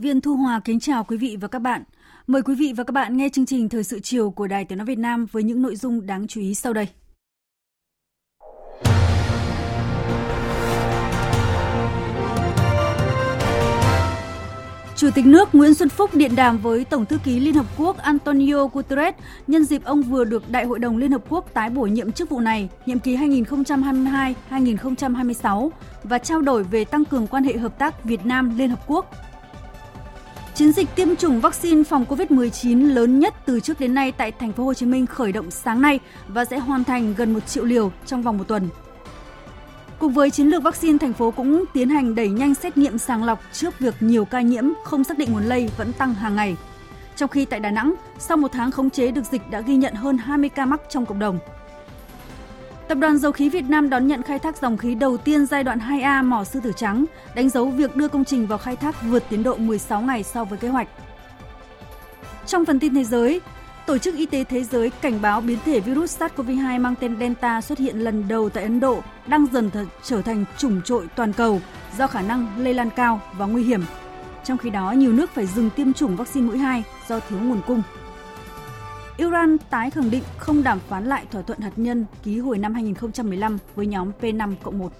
Viên Thu Hòa kính chào quý vị và các bạn. Mời quý vị và các bạn nghe chương trình Thời sự chiều của Đài Tiếng Nói Việt Nam với những nội dung đáng chú ý sau đây. Chủ tịch nước Nguyễn Xuân Phúc điện đàm với Tổng thư ký Liên Hợp Quốc Antonio Guterres nhân dịp ông vừa được Đại hội đồng Liên Hợp Quốc tái bổ nhiệm chức vụ này, nhiệm kỳ 2022-2026 và trao đổi về tăng cường quan hệ hợp tác Việt Nam Liên Hợp Quốc. Chiến dịch tiêm chủng vaccine phòng COVID-19 lớn nhất từ trước đến nay tại thành phố Hồ Chí Minh khởi động sáng nay và sẽ hoàn thành gần 1 triệu liều trong vòng một tuần. Cùng với chiến lược vaccine, thành phố cũng tiến hành đẩy nhanh xét nghiệm sàng lọc trước việc nhiều ca nhiễm không xác định nguồn lây vẫn tăng hàng ngày. Trong khi tại Đà Nẵng, sau một tháng khống chế được dịch đã ghi nhận hơn 20 ca mắc trong cộng đồng. Tập đoàn Dầu khí Việt Nam đón nhận khai thác dòng khí đầu tiên giai đoạn 2A mỏ Sư Tử Trắng, đánh dấu việc đưa công trình vào khai thác vượt tiến độ 16 ngày so với kế hoạch. Trong phần tin thế giới, Tổ chức Y tế Thế giới cảnh báo biến thể virus SARS-CoV-2 mang tên Delta xuất hiện lần đầu tại Ấn Độ đang dần trở thành chủng trội toàn cầu do khả năng lây lan cao và nguy hiểm. Trong khi đó, nhiều nước phải dừng tiêm chủng vaccine mũi 2 do thiếu nguồn cung. Iran tái khẳng định không đàm phán lại thỏa thuận hạt nhân ký hồi năm 2015 với nhóm P5 1.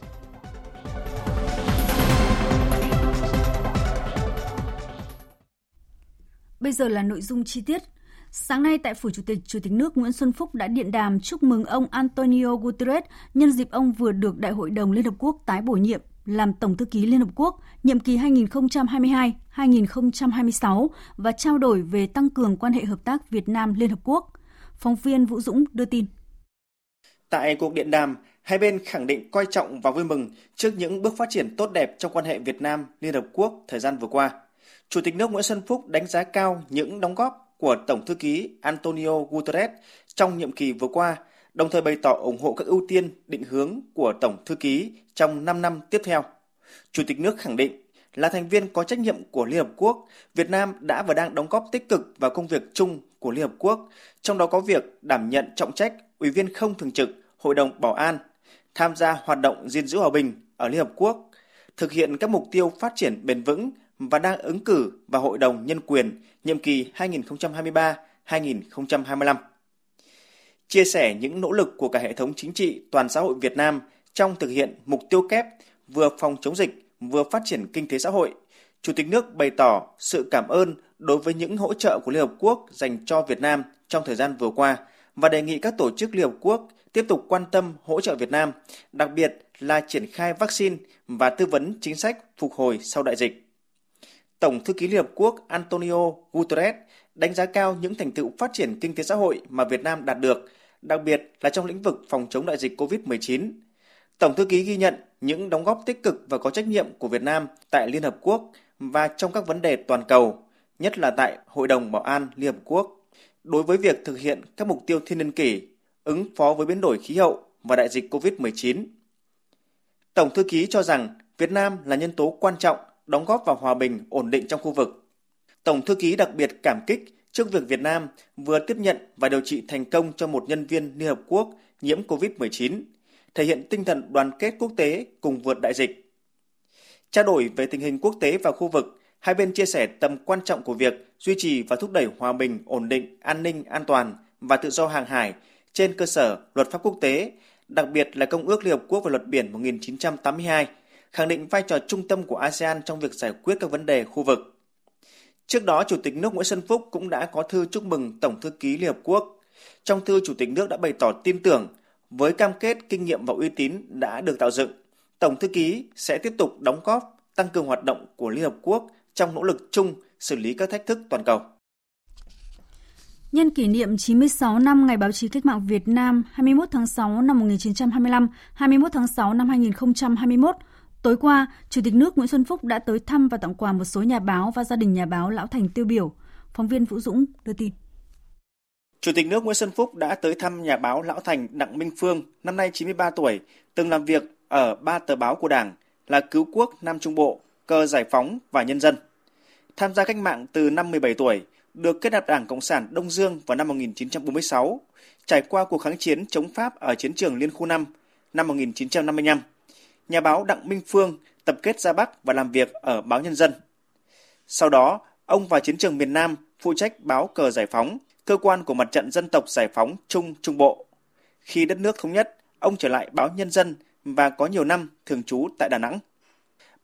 Bây giờ là nội dung chi tiết. Sáng nay tại Phủ Chủ tịch, Chủ tịch nước Nguyễn Xuân Phúc đã điện đàm chúc mừng ông Antonio Guterres nhân dịp ông vừa được Đại hội đồng Liên Hợp Quốc tái bổ nhiệm làm Tổng thư ký Liên Hợp Quốc nhiệm kỳ 2022-2026 và trao đổi về tăng cường quan hệ hợp tác Việt Nam-Liên Hợp Quốc. Phóng viên Vũ Dũng đưa tin. Tại cuộc điện đàm, hai bên khẳng định coi trọng và vui mừng trước những bước phát triển tốt đẹp trong quan hệ Việt Nam-Liên Hợp Quốc thời gian vừa qua. Chủ tịch nước Nguyễn Xuân Phúc đánh giá cao những đóng góp của Tổng thư ký Antonio Guterres trong nhiệm kỳ vừa qua, đồng thời bày tỏ ủng hộ các ưu tiên, định hướng của Tổng thư ký trong 5 năm tiếp theo. Chủ tịch nước khẳng định là thành viên có trách nhiệm của Liên Hợp Quốc, Việt Nam đã và đang đóng góp tích cực vào công việc chung của Liên Hợp Quốc, trong đó có việc đảm nhận trọng trách Ủy viên không thường trực Hội đồng Bảo an, tham gia hoạt động gìn giữ hòa bình ở Liên Hợp Quốc, thực hiện các mục tiêu phát triển bền vững và đang ứng cử vào Hội đồng Nhân quyền nhiệm kỳ 2023-2025. Chia sẻ những nỗ lực của cả hệ thống chính trị toàn xã hội Việt Nam trong thực hiện mục tiêu kép vừa phòng chống dịch vừa phát triển kinh tế xã hội, Chủ tịch nước bày tỏ sự cảm ơn đối với những hỗ trợ của Liên Hợp Quốc dành cho Việt Nam trong thời gian vừa qua và đề nghị các tổ chức Liên Hợp Quốc tiếp tục quan tâm hỗ trợ Việt Nam, đặc biệt là triển khai vaccine và tư vấn chính sách phục hồi sau đại dịch. Tổng thư ký Liên Hợp Quốc Antonio Guterres đánh giá cao những thành tựu phát triển kinh tế xã hội mà Việt Nam đạt được, đặc biệt là trong lĩnh vực phòng chống đại dịch COVID-19. Tổng thư ký ghi nhận những đóng góp tích cực và có trách nhiệm của Việt Nam tại Liên Hợp Quốc và trong các vấn đề toàn cầu, nhất là tại Hội đồng Bảo an Liên Hợp Quốc, đối với việc thực hiện các mục tiêu thiên niên kỷ, ứng phó với biến đổi khí hậu và đại dịch COVID-19. Tổng thư ký cho rằng Việt Nam là nhân tố quan trọng đóng góp vào hòa bình, ổn định trong khu vực. Tổng thư ký đặc biệt cảm kích trước việc Việt Nam vừa tiếp nhận và điều trị thành công cho một nhân viên Liên Hợp Quốc nhiễm COVID-19, thể hiện tinh thần đoàn kết quốc tế cùng vượt đại dịch. Trao đổi về tình hình quốc tế và khu vực, hai bên chia sẻ tầm quan trọng của việc duy trì và thúc đẩy hòa bình, ổn định, an ninh, an toàn và tự do hàng hải trên cơ sở luật pháp quốc tế, đặc biệt là Công ước Liên Hợp Quốc về luật biển 1982 khẳng định vai trò trung tâm của ASEAN trong việc giải quyết các vấn đề khu vực. Trước đó, Chủ tịch nước Nguyễn Xuân Phúc cũng đã có thư chúc mừng Tổng thư ký Liên Hợp Quốc. Trong thư, Chủ tịch nước đã bày tỏ tin tưởng với cam kết, kinh nghiệm và uy tín đã được tạo dựng, Tổng thư ký sẽ tiếp tục đóng góp tăng cường hoạt động của Liên Hợp Quốc trong nỗ lực chung xử lý các thách thức toàn cầu. Nhân kỷ niệm 96 năm Ngày báo chí cách mạng Việt Nam 21 tháng 6 năm 1925, 21 tháng 6 năm 2021, tối qua, Chủ tịch nước Nguyễn Xuân Phúc đã tới thăm và tặng quà một số nhà báo và gia đình nhà báo Lão Thành tiêu biểu. Phóng viên Vũ Dũng đưa tin. Chủ tịch nước Nguyễn Xuân Phúc đã tới thăm nhà báo Lão Thành Đặng Minh Phương, năm nay 93 tuổi, từng làm việc ở ba tờ báo của Đảng là Cứu Quốc Nam Trung Bộ, Cơ Giải Phóng và Nhân dân. Tham gia cách mạng từ năm 17 tuổi, được kết nạp Đảng Cộng sản Đông Dương vào năm 1946, trải qua cuộc kháng chiến chống Pháp ở chiến trường Liên khu 5 năm 1955. Nhà báo Đặng Minh Phương tập kết ra Bắc và làm việc ở báo Nhân dân. Sau đó, ông vào chiến trường miền Nam phụ trách báo Cờ Giải Phóng, cơ quan của mặt trận dân tộc giải phóng Trung Trung Bộ. Khi đất nước thống nhất, ông trở lại báo Nhân dân và có nhiều năm thường trú tại Đà Nẵng.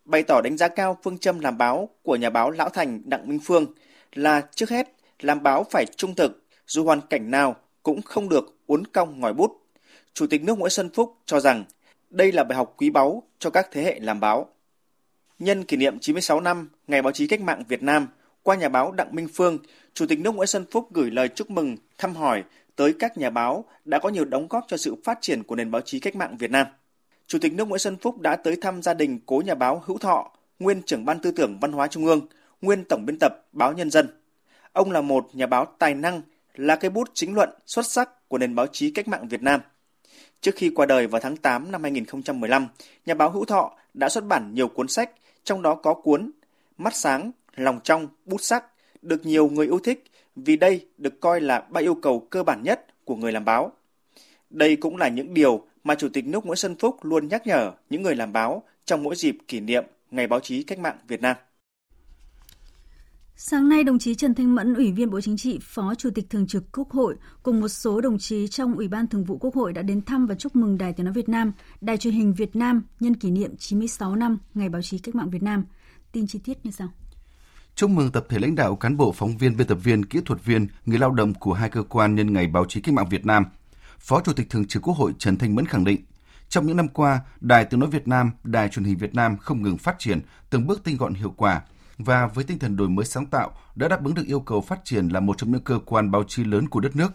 Bày tỏ đánh giá cao phương châm làm báo của nhà báo Lão Thành Đặng Minh Phương là trước hết làm báo phải trung thực, dù hoàn cảnh nào cũng không được uốn cong ngòi bút. Chủ tịch nước Nguyễn Xuân Phúc cho rằng đây là bài học quý báu cho các thế hệ làm báo. Nhân kỷ niệm 96 năm Ngày báo chí cách mạng Việt Nam, qua nhà báo Đặng Minh Phương, Chủ tịch nước Nguyễn Xuân Phúc gửi lời chúc mừng, thăm hỏi tới các nhà báo đã có nhiều đóng góp cho sự phát triển của nền báo chí cách mạng Việt Nam. Chủ tịch nước Nguyễn Xuân Phúc đã tới thăm gia đình cố nhà báo Hữu Thọ, nguyên trưởng ban tư tưởng văn hóa trung ương, nguyên tổng biên tập báo Nhân dân. Ông là một nhà báo tài năng, là cây bút chính luận xuất sắc của nền báo chí cách mạng Việt Nam. Trước khi qua đời vào tháng 8 năm 2015, nhà báo Hữu Thọ đã xuất bản nhiều cuốn sách, trong đó có cuốn Mắt sáng, lòng trong, bút sắc, được nhiều người yêu thích vì đây được coi là ba yêu cầu cơ bản nhất của người làm báo. Đây cũng là những điều mà Chủ tịch nước Nguyễn Xuân Phúc luôn nhắc nhở những người làm báo trong mỗi dịp kỷ niệm Ngày báo chí cách mạng Việt Nam. Sáng nay, đồng chí Trần Thanh Mẫn, Ủy viên Bộ Chính trị, Phó Chủ tịch Thường trực Quốc hội cùng một số đồng chí trong Ủy ban Thường vụ Quốc hội đã đến thăm và chúc mừng Đài Tiếng Nói Việt Nam, Đài truyền hình Việt Nam nhân kỷ niệm 96 năm Ngày báo chí cách mạng Việt Nam. Tin chi tiết như sau. Chúc mừng tập thể lãnh đạo, cán bộ, phóng viên, biên tập viên, kỹ thuật viên, người lao động của hai cơ quan nhân ngày báo chí cách mạng Việt Nam. Phó Chủ tịch Thường trực Quốc hội Trần Thanh Mẫn khẳng định, trong những năm qua, Đài Tiếng Nói Việt Nam, Đài truyền hình Việt Nam không ngừng phát triển, từng bước tinh gọn hiệu quả, và với tinh thần đổi mới sáng tạo đã đáp ứng được yêu cầu phát triển là một trong những cơ quan báo chí lớn của đất nước.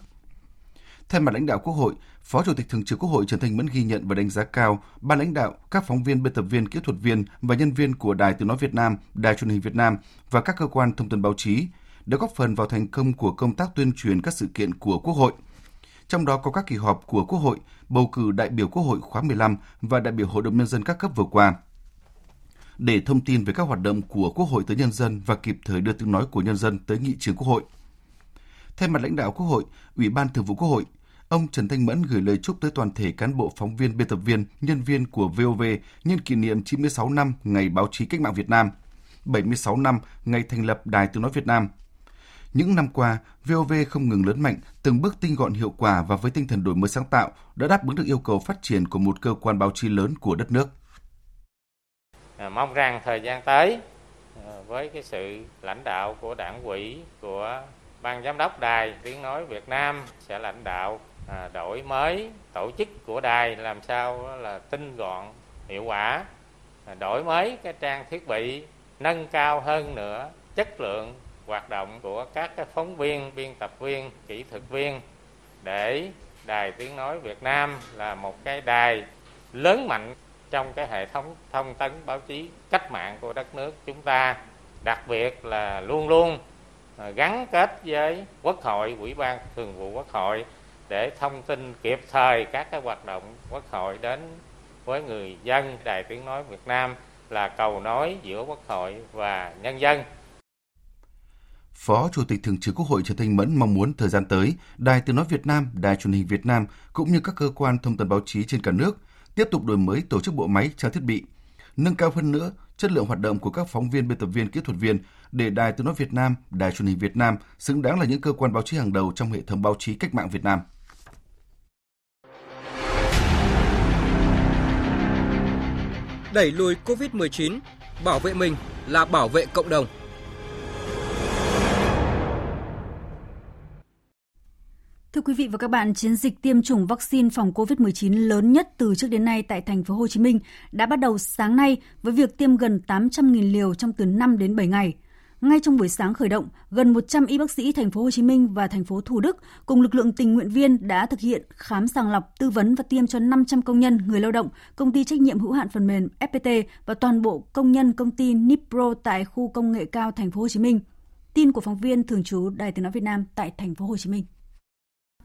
Thay mặt lãnh đạo Quốc hội, Phó Chủ tịch Thường trực Quốc hội Trần Thanh Mẫn ghi nhận và đánh giá cao ban lãnh đạo, các phóng viên, biên tập viên, kỹ thuật viên và nhân viên của Đài Tiếng nói Việt Nam, Đài truyền hình Việt Nam và các cơ quan thông tấn báo chí đã góp phần vào thành công của công tác tuyên truyền các sự kiện của Quốc hội. Trong đó có các kỳ họp của Quốc hội, bầu cử đại biểu Quốc hội khóa 15 và đại biểu Hội đồng nhân dân các cấp vừa qua để thông tin về các hoạt động của Quốc hội tới nhân dân và kịp thời đưa tiếng nói của nhân dân tới nghị trường Quốc hội. Thay mặt lãnh đạo Quốc hội, Ủy ban Thường vụ Quốc hội, ông Trần Thanh Mẫn gửi lời chúc tới toàn thể cán bộ phóng viên, biên tập viên, nhân viên của VOV nhân kỷ niệm 96 năm Ngày báo chí cách mạng Việt Nam, 76 năm ngày thành lập Đài Tiếng nói Việt Nam. Những năm qua, VOV không ngừng lớn mạnh, từng bước tinh gọn hiệu quả và với tinh thần đổi mới sáng tạo đã đáp ứng được yêu cầu phát triển của một cơ quan báo chí lớn của đất nước. À, mong rằng thời gian tới à, với cái sự lãnh đạo của đảng quỹ của ban giám đốc đài tiếng nói Việt Nam sẽ lãnh đạo à, đổi mới tổ chức của đài làm sao là tinh gọn hiệu quả à, đổi mới cái trang thiết bị nâng cao hơn nữa chất lượng hoạt động của các cái phóng viên biên tập viên kỹ thuật viên để đài tiếng nói Việt Nam là một cái đài lớn mạnh trong cái hệ thống thông tấn báo chí cách mạng của đất nước chúng ta đặc biệt là luôn luôn à, gắn kết với quốc hội ủy ban thường vụ quốc hội để thông tin kịp thời các cái hoạt động quốc hội đến với người dân đài tiếng nói việt nam là cầu nối giữa quốc hội và nhân dân. Phó Chủ tịch Thường trực Quốc hội Trần Thanh Mẫn mong muốn thời gian tới, Đài Tiếng Nói Việt Nam, Đài Truyền hình Việt Nam cũng như các cơ quan thông tấn báo chí trên cả nước tiếp tục đổi mới tổ chức bộ máy trang thiết bị, nâng cao hơn nữa chất lượng hoạt động của các phóng viên, biên tập viên, kỹ thuật viên để Đài Tiếng nói Việt Nam, Đài truyền hình Việt Nam xứng đáng là những cơ quan báo chí hàng đầu trong hệ thống báo chí cách mạng Việt Nam. Đẩy lùi COVID-19, bảo vệ mình là bảo vệ cộng đồng. Thưa quý vị và các bạn, chiến dịch tiêm chủng vaccine phòng COVID-19 lớn nhất từ trước đến nay tại thành phố Hồ Chí Minh đã bắt đầu sáng nay với việc tiêm gần 800.000 liều trong từ 5 đến 7 ngày. Ngay trong buổi sáng khởi động, gần 100 y bác sĩ thành phố Hồ Chí Minh và thành phố Thủ Đức cùng lực lượng tình nguyện viên đã thực hiện khám sàng lọc, tư vấn và tiêm cho 500 công nhân, người lao động, công ty trách nhiệm hữu hạn phần mềm FPT và toàn bộ công nhân công ty Nipro tại khu công nghệ cao thành phố Hồ Chí Minh. Tin của phóng viên thường trú Đài Tiếng nói Việt Nam tại thành phố Hồ Chí Minh.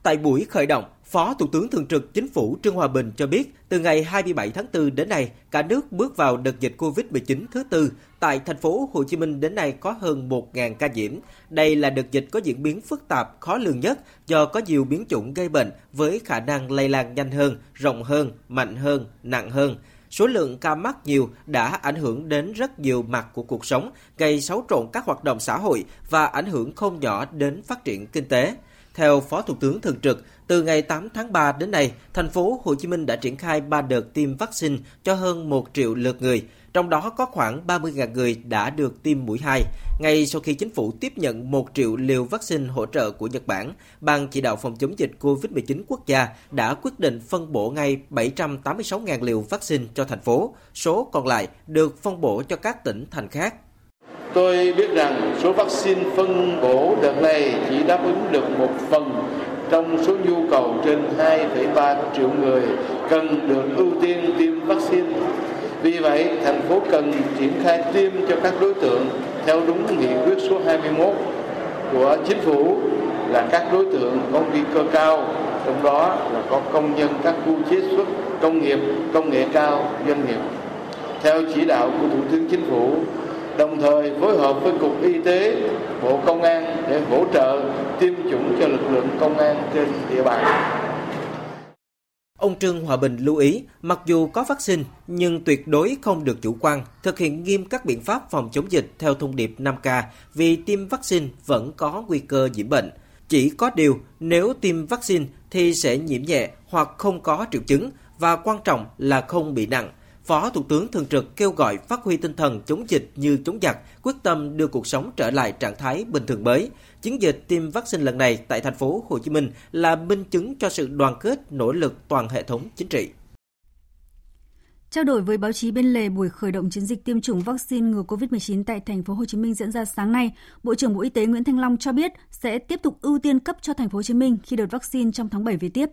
Tại buổi khởi động, Phó Thủ tướng Thường trực Chính phủ Trương Hòa Bình cho biết, từ ngày 27 tháng 4 đến nay, cả nước bước vào đợt dịch Covid-19 thứ tư. Tại thành phố Hồ Chí Minh đến nay có hơn 1.000 ca nhiễm. Đây là đợt dịch có diễn biến phức tạp, khó lường nhất do có nhiều biến chủng gây bệnh với khả năng lây lan nhanh hơn, rộng hơn, mạnh hơn, nặng hơn. Số lượng ca mắc nhiều đã ảnh hưởng đến rất nhiều mặt của cuộc sống, gây xáo trộn các hoạt động xã hội và ảnh hưởng không nhỏ đến phát triển kinh tế. Theo Phó Thủ tướng Thường trực, từ ngày 8 tháng 3 đến nay, thành phố Hồ Chí Minh đã triển khai 3 đợt tiêm vaccine cho hơn 1 triệu lượt người, trong đó có khoảng 30.000 người đã được tiêm mũi 2. Ngay sau khi chính phủ tiếp nhận 1 triệu liều vaccine hỗ trợ của Nhật Bản, Ban chỉ đạo phòng chống dịch COVID-19 quốc gia đã quyết định phân bổ ngay 786.000 liều vaccine cho thành phố, số còn lại được phân bổ cho các tỉnh thành khác. Tôi biết rằng số vaccine phân bổ đợt này chỉ đáp ứng được một phần trong số nhu cầu trên 2,3 triệu người cần được ưu tiên tiêm vaccine. Vì vậy, thành phố cần triển khai tiêm cho các đối tượng theo đúng nghị quyết số 21 của chính phủ là các đối tượng có nguy cơ cao, trong đó là có công nhân các khu chế xuất, công nghiệp, công nghệ cao, doanh nghiệp. Theo chỉ đạo của Thủ tướng Chính phủ, đồng thời phối hợp với Cục Y tế, Bộ Công an để hỗ trợ tiêm chủng cho lực lượng công an trên địa bàn. Ông Trương Hòa Bình lưu ý, mặc dù có vaccine nhưng tuyệt đối không được chủ quan, thực hiện nghiêm các biện pháp phòng chống dịch theo thông điệp 5K vì tiêm vaccine vẫn có nguy cơ nhiễm bệnh. Chỉ có điều, nếu tiêm vaccine thì sẽ nhiễm nhẹ hoặc không có triệu chứng và quan trọng là không bị nặng. Phó Thủ tướng Thường trực kêu gọi phát huy tinh thần chống dịch như chống giặc, quyết tâm đưa cuộc sống trở lại trạng thái bình thường mới. Chiến dịch tiêm vaccine lần này tại thành phố Hồ Chí Minh là minh chứng cho sự đoàn kết, nỗ lực toàn hệ thống chính trị. Trao đổi với báo chí bên lề buổi khởi động chiến dịch tiêm chủng vaccine ngừa COVID-19 tại thành phố Hồ Chí Minh diễn ra sáng nay, Bộ trưởng Bộ Y tế Nguyễn Thanh Long cho biết sẽ tiếp tục ưu tiên cấp cho thành phố Hồ Chí Minh khi đợt vaccine trong tháng 7 về tiếp.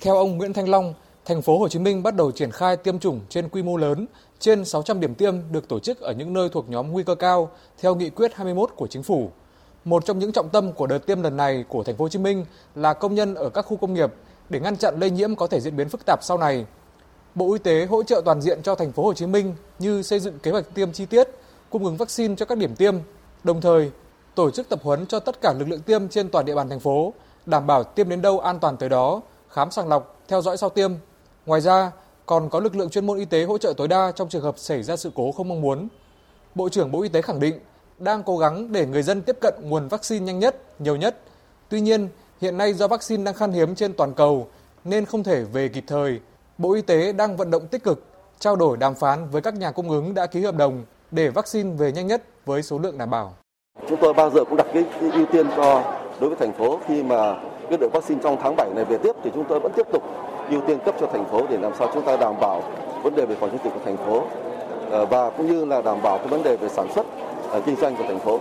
Theo ông Nguyễn Thanh Long, thành phố Hồ Chí Minh bắt đầu triển khai tiêm chủng trên quy mô lớn, trên 600 điểm tiêm được tổ chức ở những nơi thuộc nhóm nguy cơ cao theo nghị quyết 21 của chính phủ. Một trong những trọng tâm của đợt tiêm lần này của thành phố Hồ Chí Minh là công nhân ở các khu công nghiệp để ngăn chặn lây nhiễm có thể diễn biến phức tạp sau này. Bộ Y tế hỗ trợ toàn diện cho thành phố Hồ Chí Minh như xây dựng kế hoạch tiêm chi tiết, cung ứng vaccine cho các điểm tiêm, đồng thời tổ chức tập huấn cho tất cả lực lượng tiêm trên toàn địa bàn thành phố, đảm bảo tiêm đến đâu an toàn tới đó, khám sàng lọc, theo dõi sau tiêm, Ngoài ra, còn có lực lượng chuyên môn y tế hỗ trợ tối đa trong trường hợp xảy ra sự cố không mong muốn. Bộ trưởng Bộ Y tế khẳng định đang cố gắng để người dân tiếp cận nguồn vaccine nhanh nhất, nhiều nhất. Tuy nhiên, hiện nay do vaccine đang khan hiếm trên toàn cầu nên không thể về kịp thời. Bộ Y tế đang vận động tích cực, trao đổi đàm phán với các nhà cung ứng đã ký hợp đồng để vaccine về nhanh nhất với số lượng đảm bảo. Chúng tôi bao giờ cũng đặt cái, cái ưu tiên cho đối với thành phố khi mà cái lượng vaccine trong tháng 7 này về tiếp thì chúng tôi vẫn tiếp tục ưu tiên cấp cho thành phố để làm sao chúng ta đảm bảo vấn đề về phòng chống dịch của thành phố ờ, và cũng như là đảm bảo cái vấn đề về sản xuất ờ, kinh doanh của thành phố.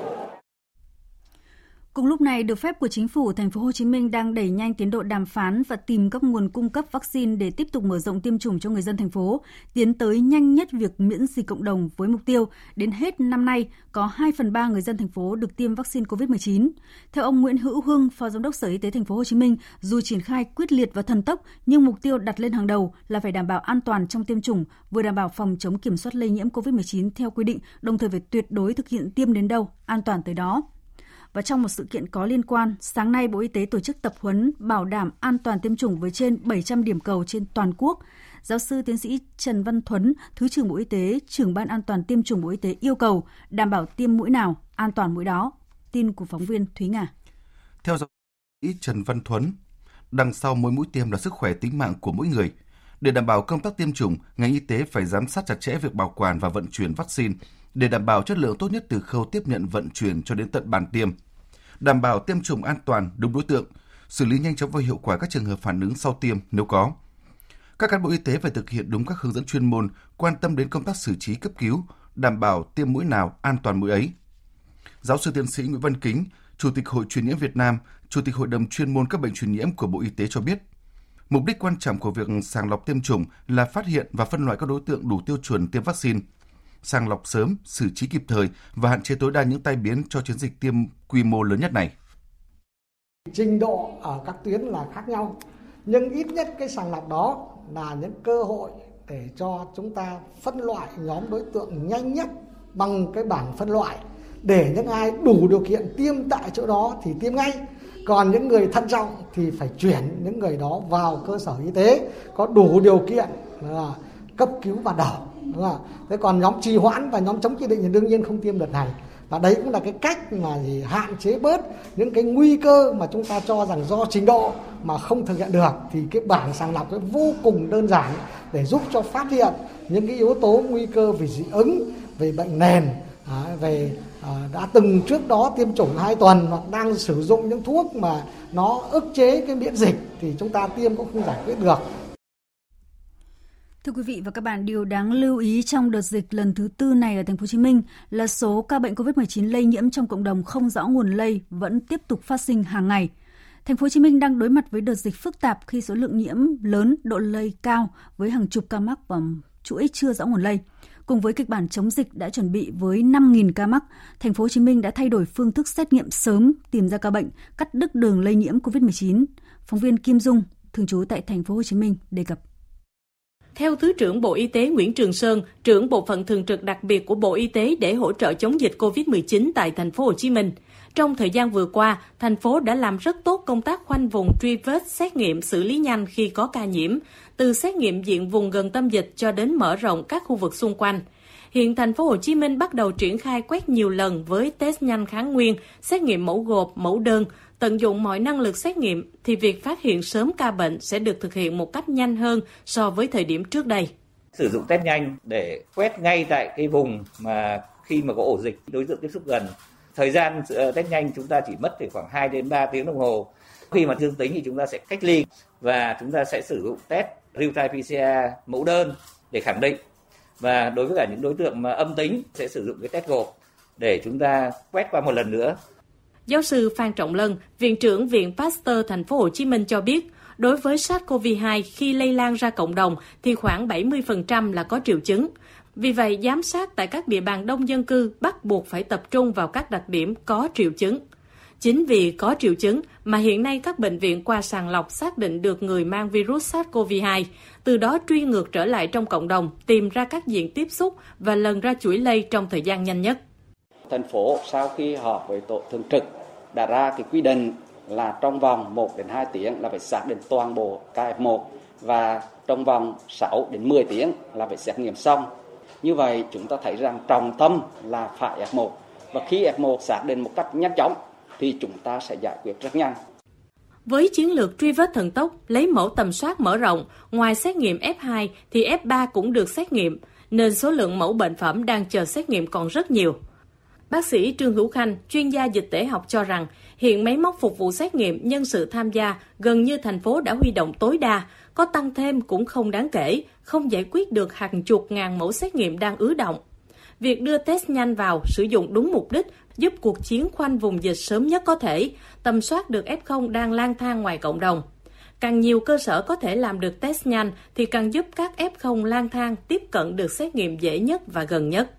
Cùng lúc này, được phép của chính phủ, thành phố Hồ Chí Minh đang đẩy nhanh tiến độ đàm phán và tìm các nguồn cung cấp vaccine để tiếp tục mở rộng tiêm chủng cho người dân thành phố, tiến tới nhanh nhất việc miễn dịch cộng đồng với mục tiêu đến hết năm nay có 2 phần 3 người dân thành phố được tiêm vaccine COVID-19. Theo ông Nguyễn Hữu Hưng, Phó Giám đốc Sở Y tế thành phố Hồ Chí Minh, dù triển khai quyết liệt và thần tốc, nhưng mục tiêu đặt lên hàng đầu là phải đảm bảo an toàn trong tiêm chủng, vừa đảm bảo phòng chống kiểm soát lây nhiễm COVID-19 theo quy định, đồng thời phải tuyệt đối thực hiện tiêm đến đâu, an toàn tới đó. Và trong một sự kiện có liên quan, sáng nay Bộ Y tế tổ chức tập huấn bảo đảm an toàn tiêm chủng với trên 700 điểm cầu trên toàn quốc. Giáo sư tiến sĩ Trần Văn Thuấn, Thứ trưởng Bộ Y tế, trưởng ban an toàn tiêm chủng Bộ Y tế yêu cầu đảm bảo tiêm mũi nào, an toàn mũi đó. Tin của phóng viên Thúy Nga. Theo giáo sư Trần Văn Thuấn, đằng sau mỗi mũi tiêm là sức khỏe tính mạng của mỗi người. Để đảm bảo công tác tiêm chủng, ngành y tế phải giám sát chặt chẽ việc bảo quản và vận chuyển vaccine để đảm bảo chất lượng tốt nhất từ khâu tiếp nhận vận chuyển cho đến tận bàn tiêm. đảm bảo tiêm chủng an toàn, đúng đối tượng, xử lý nhanh chóng và hiệu quả các trường hợp phản ứng sau tiêm nếu có. Các cán bộ y tế phải thực hiện đúng các hướng dẫn chuyên môn, quan tâm đến công tác xử trí cấp cứu, đảm bảo tiêm mũi nào an toàn mũi ấy. Giáo sư tiến sĩ Nguyễn Văn Kính, Chủ tịch Hội truyền nhiễm Việt Nam, Chủ tịch Hội đồng chuyên môn các bệnh truyền nhiễm của Bộ Y tế cho biết, mục đích quan trọng của việc sàng lọc tiêm chủng là phát hiện và phân loại các đối tượng đủ tiêu chuẩn tiêm vaccine, sàng lọc sớm, xử trí kịp thời và hạn chế tối đa những tai biến cho chiến dịch tiêm quy mô lớn nhất này. Trình độ ở các tuyến là khác nhau, nhưng ít nhất cái sàng lọc đó là những cơ hội để cho chúng ta phân loại nhóm đối tượng nhanh nhất bằng cái bảng phân loại để những ai đủ điều kiện tiêm tại chỗ đó thì tiêm ngay còn những người thận trọng thì phải chuyển những người đó vào cơ sở y tế có đủ điều kiện là cấp cứu ban đầu đúng không? thế còn nhóm trì hoãn và nhóm chống chỉ định thì đương nhiên không tiêm đợt này và đấy cũng là cái cách mà gì, hạn chế bớt những cái nguy cơ mà chúng ta cho rằng do trình độ mà không thực hiện được thì cái bảng sàng lọc cái vô cùng đơn giản để giúp cho phát hiện những cái yếu tố nguy cơ về dị ứng, về bệnh nền à, về à, đã từng trước đó tiêm chủng 2 tuần hoặc đang sử dụng những thuốc mà nó ức chế cái miễn dịch thì chúng ta tiêm cũng không giải quyết được. Thưa quý vị và các bạn, điều đáng lưu ý trong đợt dịch lần thứ tư này ở thành phố Hồ Chí Minh là số ca bệnh COVID-19 lây nhiễm trong cộng đồng không rõ nguồn lây vẫn tiếp tục phát sinh hàng ngày. Thành phố Hồ Chí Minh đang đối mặt với đợt dịch phức tạp khi số lượng nhiễm lớn, độ lây cao với hàng chục ca mắc và chuỗi chưa rõ nguồn lây. Cùng với kịch bản chống dịch đã chuẩn bị với 5.000 ca mắc, thành phố Hồ Chí Minh đã thay đổi phương thức xét nghiệm sớm, tìm ra ca bệnh, cắt đứt đường lây nhiễm COVID-19. Phóng viên Kim Dung, thường trú tại thành phố Hồ Chí Minh đề cập. Theo Thứ trưởng Bộ Y tế Nguyễn Trường Sơn, trưởng bộ phận thường trực đặc biệt của Bộ Y tế để hỗ trợ chống dịch COVID-19 tại thành phố Hồ Chí Minh, trong thời gian vừa qua, thành phố đã làm rất tốt công tác khoanh vùng truy vết xét nghiệm xử lý nhanh khi có ca nhiễm, từ xét nghiệm diện vùng gần tâm dịch cho đến mở rộng các khu vực xung quanh. Hiện thành phố Hồ Chí Minh bắt đầu triển khai quét nhiều lần với test nhanh kháng nguyên, xét nghiệm mẫu gộp, mẫu đơn, tận dụng mọi năng lực xét nghiệm thì việc phát hiện sớm ca bệnh sẽ được thực hiện một cách nhanh hơn so với thời điểm trước đây. Sử dụng test nhanh để quét ngay tại cái vùng mà khi mà có ổ dịch, đối tượng tiếp xúc gần. Thời gian ờ, test nhanh chúng ta chỉ mất thì khoảng 2 đến 3 tiếng đồng hồ. Khi mà dương tính thì chúng ta sẽ cách ly và chúng ta sẽ sử dụng test real-time PCR mẫu đơn để khẳng định. Và đối với cả những đối tượng mà âm tính sẽ sử dụng cái test gộp để chúng ta quét qua một lần nữa Giáo sư Phan Trọng Lân, Viện trưởng Viện Pasteur Thành phố Hồ Chí Minh cho biết, đối với SARS-CoV-2 khi lây lan ra cộng đồng thì khoảng 70% là có triệu chứng. Vì vậy, giám sát tại các địa bàn đông dân cư bắt buộc phải tập trung vào các đặc điểm có triệu chứng. Chính vì có triệu chứng mà hiện nay các bệnh viện qua sàng lọc xác định được người mang virus SARS-CoV-2, từ đó truy ngược trở lại trong cộng đồng, tìm ra các diện tiếp xúc và lần ra chuỗi lây trong thời gian nhanh nhất. Thành phố sau khi họp với tổ thường trực đã ra cái quy định là trong vòng 1 đến 2 tiếng là phải xác định toàn bộ ca F1 và trong vòng 6 đến 10 tiếng là phải xét nghiệm xong. Như vậy chúng ta thấy rằng trọng tâm là phải F1 và khi F1 xác định một cách nhanh chóng thì chúng ta sẽ giải quyết rất nhanh. Với chiến lược truy vết thần tốc, lấy mẫu tầm soát mở rộng, ngoài xét nghiệm F2 thì F3 cũng được xét nghiệm, nên số lượng mẫu bệnh phẩm đang chờ xét nghiệm còn rất nhiều. Bác sĩ Trương Hữu Khanh, chuyên gia dịch tễ học cho rằng, hiện máy móc phục vụ xét nghiệm nhân sự tham gia gần như thành phố đã huy động tối đa, có tăng thêm cũng không đáng kể, không giải quyết được hàng chục ngàn mẫu xét nghiệm đang ứ động. Việc đưa test nhanh vào, sử dụng đúng mục đích giúp cuộc chiến khoanh vùng dịch sớm nhất có thể, tầm soát được F0 đang lang thang ngoài cộng đồng. Càng nhiều cơ sở có thể làm được test nhanh thì càng giúp các F0 lang thang tiếp cận được xét nghiệm dễ nhất và gần nhất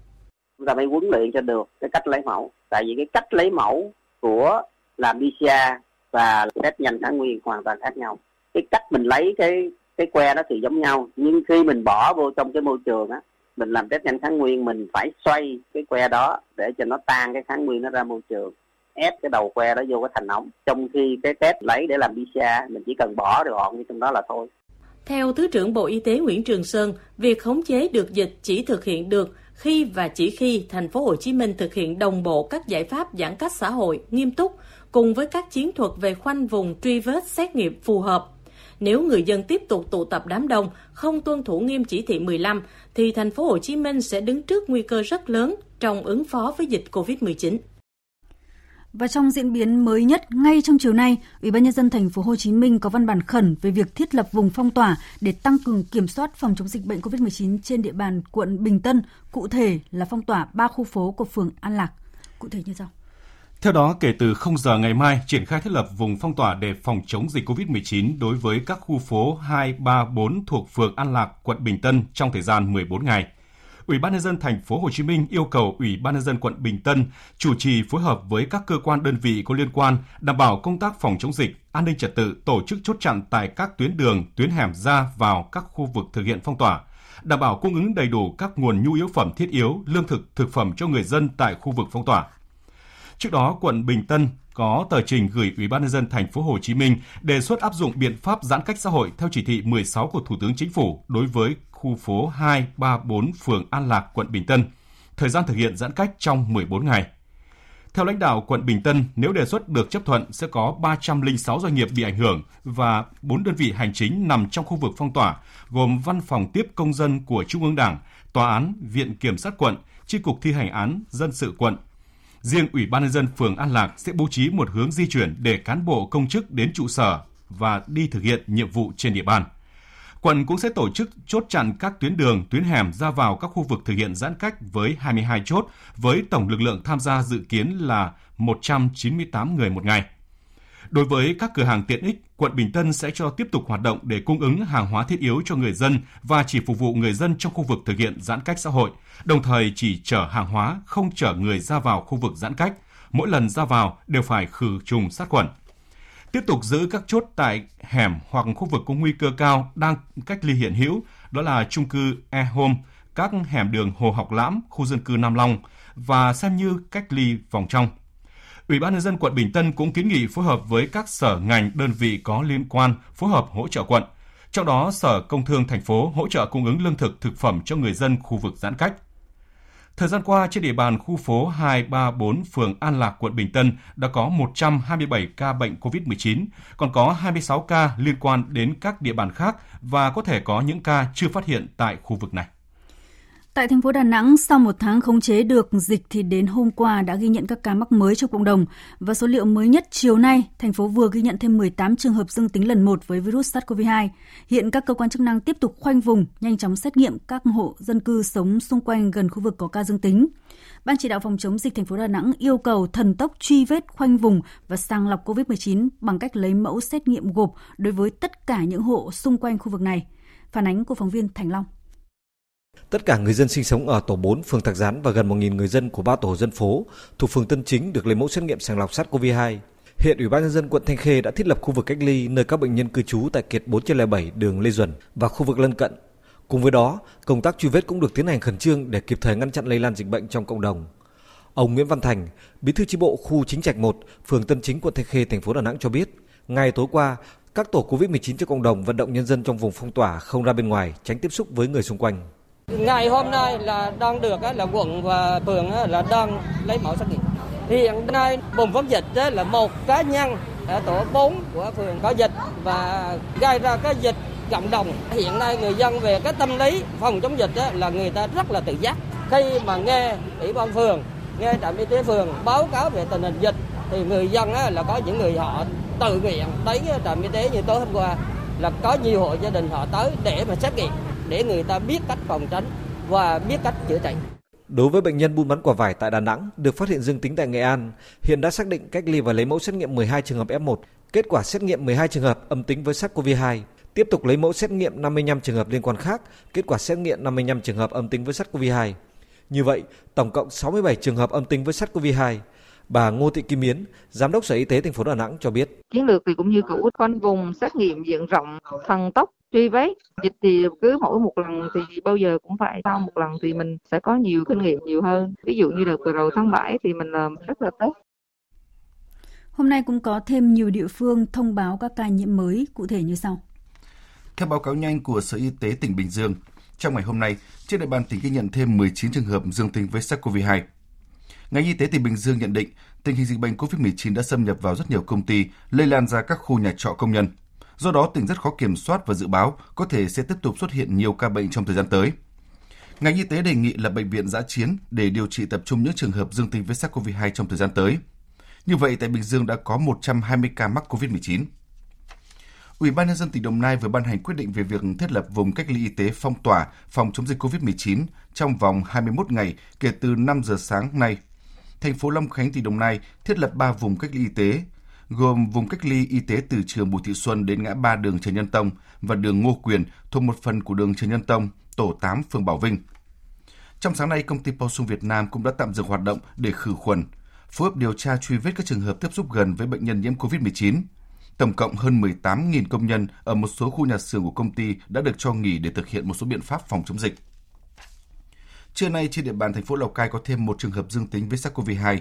chúng ta phải huấn luyện cho được cái cách lấy mẫu. Tại vì cái cách lấy mẫu của làm PCR và test nhanh kháng nguyên hoàn toàn khác nhau. Cái cách mình lấy cái cái que đó thì giống nhau. Nhưng khi mình bỏ vô trong cái môi trường á mình làm test nhanh kháng nguyên mình phải xoay cái que đó để cho nó tan cái kháng nguyên nó ra môi trường. Ép cái đầu que đó vô cái thành ống. Trong khi cái test lấy để làm PCR mình chỉ cần bỏ được gọn như trong đó là thôi. Theo Thứ trưởng Bộ Y tế Nguyễn Trường Sơn, việc khống chế được dịch chỉ thực hiện được khi và chỉ khi thành phố Hồ Chí Minh thực hiện đồng bộ các giải pháp giãn cách xã hội nghiêm túc cùng với các chiến thuật về khoanh vùng truy vết xét nghiệm phù hợp. Nếu người dân tiếp tục tụ tập đám đông, không tuân thủ nghiêm chỉ thị 15 thì thành phố Hồ Chí Minh sẽ đứng trước nguy cơ rất lớn trong ứng phó với dịch COVID-19. Và trong diễn biến mới nhất, ngay trong chiều nay, Ủy ban nhân dân thành phố Hồ Chí Minh có văn bản khẩn về việc thiết lập vùng phong tỏa để tăng cường kiểm soát phòng chống dịch bệnh COVID-19 trên địa bàn quận Bình Tân, cụ thể là phong tỏa 3 khu phố của phường An Lạc. Cụ thể như sau. Theo đó, kể từ 0 giờ ngày mai, triển khai thiết lập vùng phong tỏa để phòng chống dịch COVID-19 đối với các khu phố 2, 3, 4 thuộc phường An Lạc, quận Bình Tân trong thời gian 14 ngày. Ủy ban nhân dân thành phố Hồ Chí Minh yêu cầu Ủy ban nhân dân quận Bình Tân chủ trì phối hợp với các cơ quan đơn vị có liên quan đảm bảo công tác phòng chống dịch, an ninh trật tự, tổ chức chốt chặn tại các tuyến đường, tuyến hẻm ra vào các khu vực thực hiện phong tỏa, đảm bảo cung ứng đầy đủ các nguồn nhu yếu phẩm thiết yếu, lương thực, thực phẩm cho người dân tại khu vực phong tỏa. Trước đó, quận Bình Tân có tờ trình gửi Ủy ban nhân dân thành phố Hồ Chí Minh đề xuất áp dụng biện pháp giãn cách xã hội theo chỉ thị 16 của Thủ tướng Chính phủ đối với khu phố 2, 3, 4 phường An Lạc, quận Bình Tân. Thời gian thực hiện giãn cách trong 14 ngày. Theo lãnh đạo quận Bình Tân, nếu đề xuất được chấp thuận sẽ có 306 doanh nghiệp bị ảnh hưởng và 4 đơn vị hành chính nằm trong khu vực phong tỏa, gồm Văn phòng tiếp công dân của Trung ương Đảng, Tòa án, Viện Kiểm sát quận, Chi cục thi hành án dân sự quận, Riêng Ủy ban nhân dân phường An Lạc sẽ bố trí một hướng di chuyển để cán bộ công chức đến trụ sở và đi thực hiện nhiệm vụ trên địa bàn. Quận cũng sẽ tổ chức chốt chặn các tuyến đường, tuyến hẻm ra vào các khu vực thực hiện giãn cách với 22 chốt với tổng lực lượng tham gia dự kiến là 198 người một ngày. Đối với các cửa hàng tiện ích, quận Bình Tân sẽ cho tiếp tục hoạt động để cung ứng hàng hóa thiết yếu cho người dân và chỉ phục vụ người dân trong khu vực thực hiện giãn cách xã hội, đồng thời chỉ chở hàng hóa, không chở người ra vào khu vực giãn cách. Mỗi lần ra vào đều phải khử trùng sát khuẩn. Tiếp tục giữ các chốt tại hẻm hoặc khu vực có nguy cơ cao đang cách ly hiện hữu, đó là chung cư E-Home, các hẻm đường Hồ Học Lãm, khu dân cư Nam Long và xem như cách ly vòng trong. Ủy ban nhân dân quận Bình Tân cũng kiến nghị phối hợp với các sở ngành đơn vị có liên quan phối hợp hỗ trợ quận. Trong đó, Sở Công Thương thành phố hỗ trợ cung ứng lương thực thực phẩm cho người dân khu vực giãn cách. Thời gian qua, trên địa bàn khu phố 234 phường An Lạc, quận Bình Tân đã có 127 ca bệnh COVID-19, còn có 26 ca liên quan đến các địa bàn khác và có thể có những ca chưa phát hiện tại khu vực này. Tại thành phố Đà Nẵng, sau một tháng khống chế được dịch thì đến hôm qua đã ghi nhận các ca mắc mới trong cộng đồng. Và số liệu mới nhất chiều nay, thành phố vừa ghi nhận thêm 18 trường hợp dương tính lần một với virus SARS-CoV-2. Hiện các cơ quan chức năng tiếp tục khoanh vùng, nhanh chóng xét nghiệm các hộ dân cư sống xung quanh gần khu vực có ca dương tính. Ban chỉ đạo phòng chống dịch thành phố Đà Nẵng yêu cầu thần tốc truy vết khoanh vùng và sàng lọc COVID-19 bằng cách lấy mẫu xét nghiệm gộp đối với tất cả những hộ xung quanh khu vực này. Phản ánh của phóng viên Thành Long. Tất cả người dân sinh sống ở tổ 4 phường Thạc Gián và gần 1.000 người dân của ba tổ dân phố thuộc phường Tân Chính được lấy mẫu xét nghiệm sàng lọc SARS-CoV-2. Hiện Ủy ban nhân dân quận Thanh Khê đã thiết lập khu vực cách ly nơi các bệnh nhân cư trú tại kiệt 4 trên 7 đường Lê Duẩn và khu vực lân cận. Cùng với đó, công tác truy vết cũng được tiến hành khẩn trương để kịp thời ngăn chặn lây lan dịch bệnh trong cộng đồng. Ông Nguyễn Văn Thành, Bí thư chi bộ khu Chính Trạch 1, phường Tân Chính, quận Thanh Khê, thành phố Đà Nẵng cho biết, ngày tối qua, các tổ COVID-19 cho cộng đồng vận động nhân dân trong vùng phong tỏa không ra bên ngoài, tránh tiếp xúc với người xung quanh. Ngày hôm nay là đang được là quận và phường là đang lấy mẫu xét nghiệm. Hiện nay bùng phát dịch là một cá nhân ở tổ 4 của phường có dịch và gây ra cái dịch cộng đồng. Hiện nay người dân về cái tâm lý phòng chống dịch là người ta rất là tự giác. Khi mà nghe ủy ban phường, nghe trạm y tế phường báo cáo về tình hình dịch thì người dân là có những người họ tự nguyện tới trạm y tế như tối hôm qua là có nhiều hộ gia đình họ tới để mà xét nghiệm để người ta biết cách phòng tránh và biết cách chữa trị. Đối với bệnh nhân buôn bán quả vải tại Đà Nẵng được phát hiện dương tính tại Nghệ An, hiện đã xác định cách ly và lấy mẫu xét nghiệm 12 trường hợp F1, kết quả xét nghiệm 12 trường hợp âm tính với SARS-CoV-2. Tiếp tục lấy mẫu xét nghiệm 55 trường hợp liên quan khác, kết quả xét nghiệm 55 trường hợp âm tính với SARS-CoV-2. Như vậy, tổng cộng 67 trường hợp âm tính với SARS-CoV-2. Bà Ngô Thị Kim Yến, Giám đốc Sở Y tế thành phố Đà Nẵng cho biết. Chiến lược thì cũng như cũ, khoanh vùng xét nghiệm diện rộng, thần tốc truy vết dịch thì cứ mỗi một lần thì bao giờ cũng phải sau một lần thì mình sẽ có nhiều kinh nghiệm nhiều hơn ví dụ như đợt vừa rồi tháng 7 thì mình làm rất là tốt Hôm nay cũng có thêm nhiều địa phương thông báo các ca nhiễm mới cụ thể như sau. Theo báo cáo nhanh của Sở Y tế tỉnh Bình Dương, trong ngày hôm nay, trên địa bàn tỉnh ghi nhận thêm 19 trường hợp dương tính với SARS-CoV-2. Ngành y tế tỉnh Bình Dương nhận định tình hình dịch bệnh COVID-19 đã xâm nhập vào rất nhiều công ty, lây lan ra các khu nhà trọ công nhân. Do đó, tỉnh rất khó kiểm soát và dự báo có thể sẽ tiếp tục xuất hiện nhiều ca bệnh trong thời gian tới. Ngành y tế đề nghị là bệnh viện giã chiến để điều trị tập trung những trường hợp dương tính với SARS-CoV-2 trong thời gian tới. Như vậy, tại Bình Dương đã có 120 ca mắc COVID-19. Ủy ban nhân dân tỉnh Đồng Nai vừa ban hành quyết định về việc thiết lập vùng cách ly y tế phong tỏa phòng chống dịch COVID-19 trong vòng 21 ngày kể từ 5 giờ sáng nay. Thành phố Long Khánh tỉnh Đồng Nai thiết lập 3 vùng cách ly y tế, gồm vùng cách ly y tế từ trường Bùi Thị Xuân đến ngã ba đường Trần Nhân Tông và đường Ngô Quyền thuộc một phần của đường Trần Nhân Tông, tổ 8 phường Bảo Vinh. Trong sáng nay, công ty Pausung Việt Nam cũng đã tạm dừng hoạt động để khử khuẩn, phối hợp điều tra truy vết các trường hợp tiếp xúc gần với bệnh nhân nhiễm COVID-19. Tổng cộng hơn 18.000 công nhân ở một số khu nhà xưởng của công ty đã được cho nghỉ để thực hiện một số biện pháp phòng chống dịch. Trưa nay trên địa bàn thành phố Lào Cai có thêm một trường hợp dương tính với SARS-CoV-2.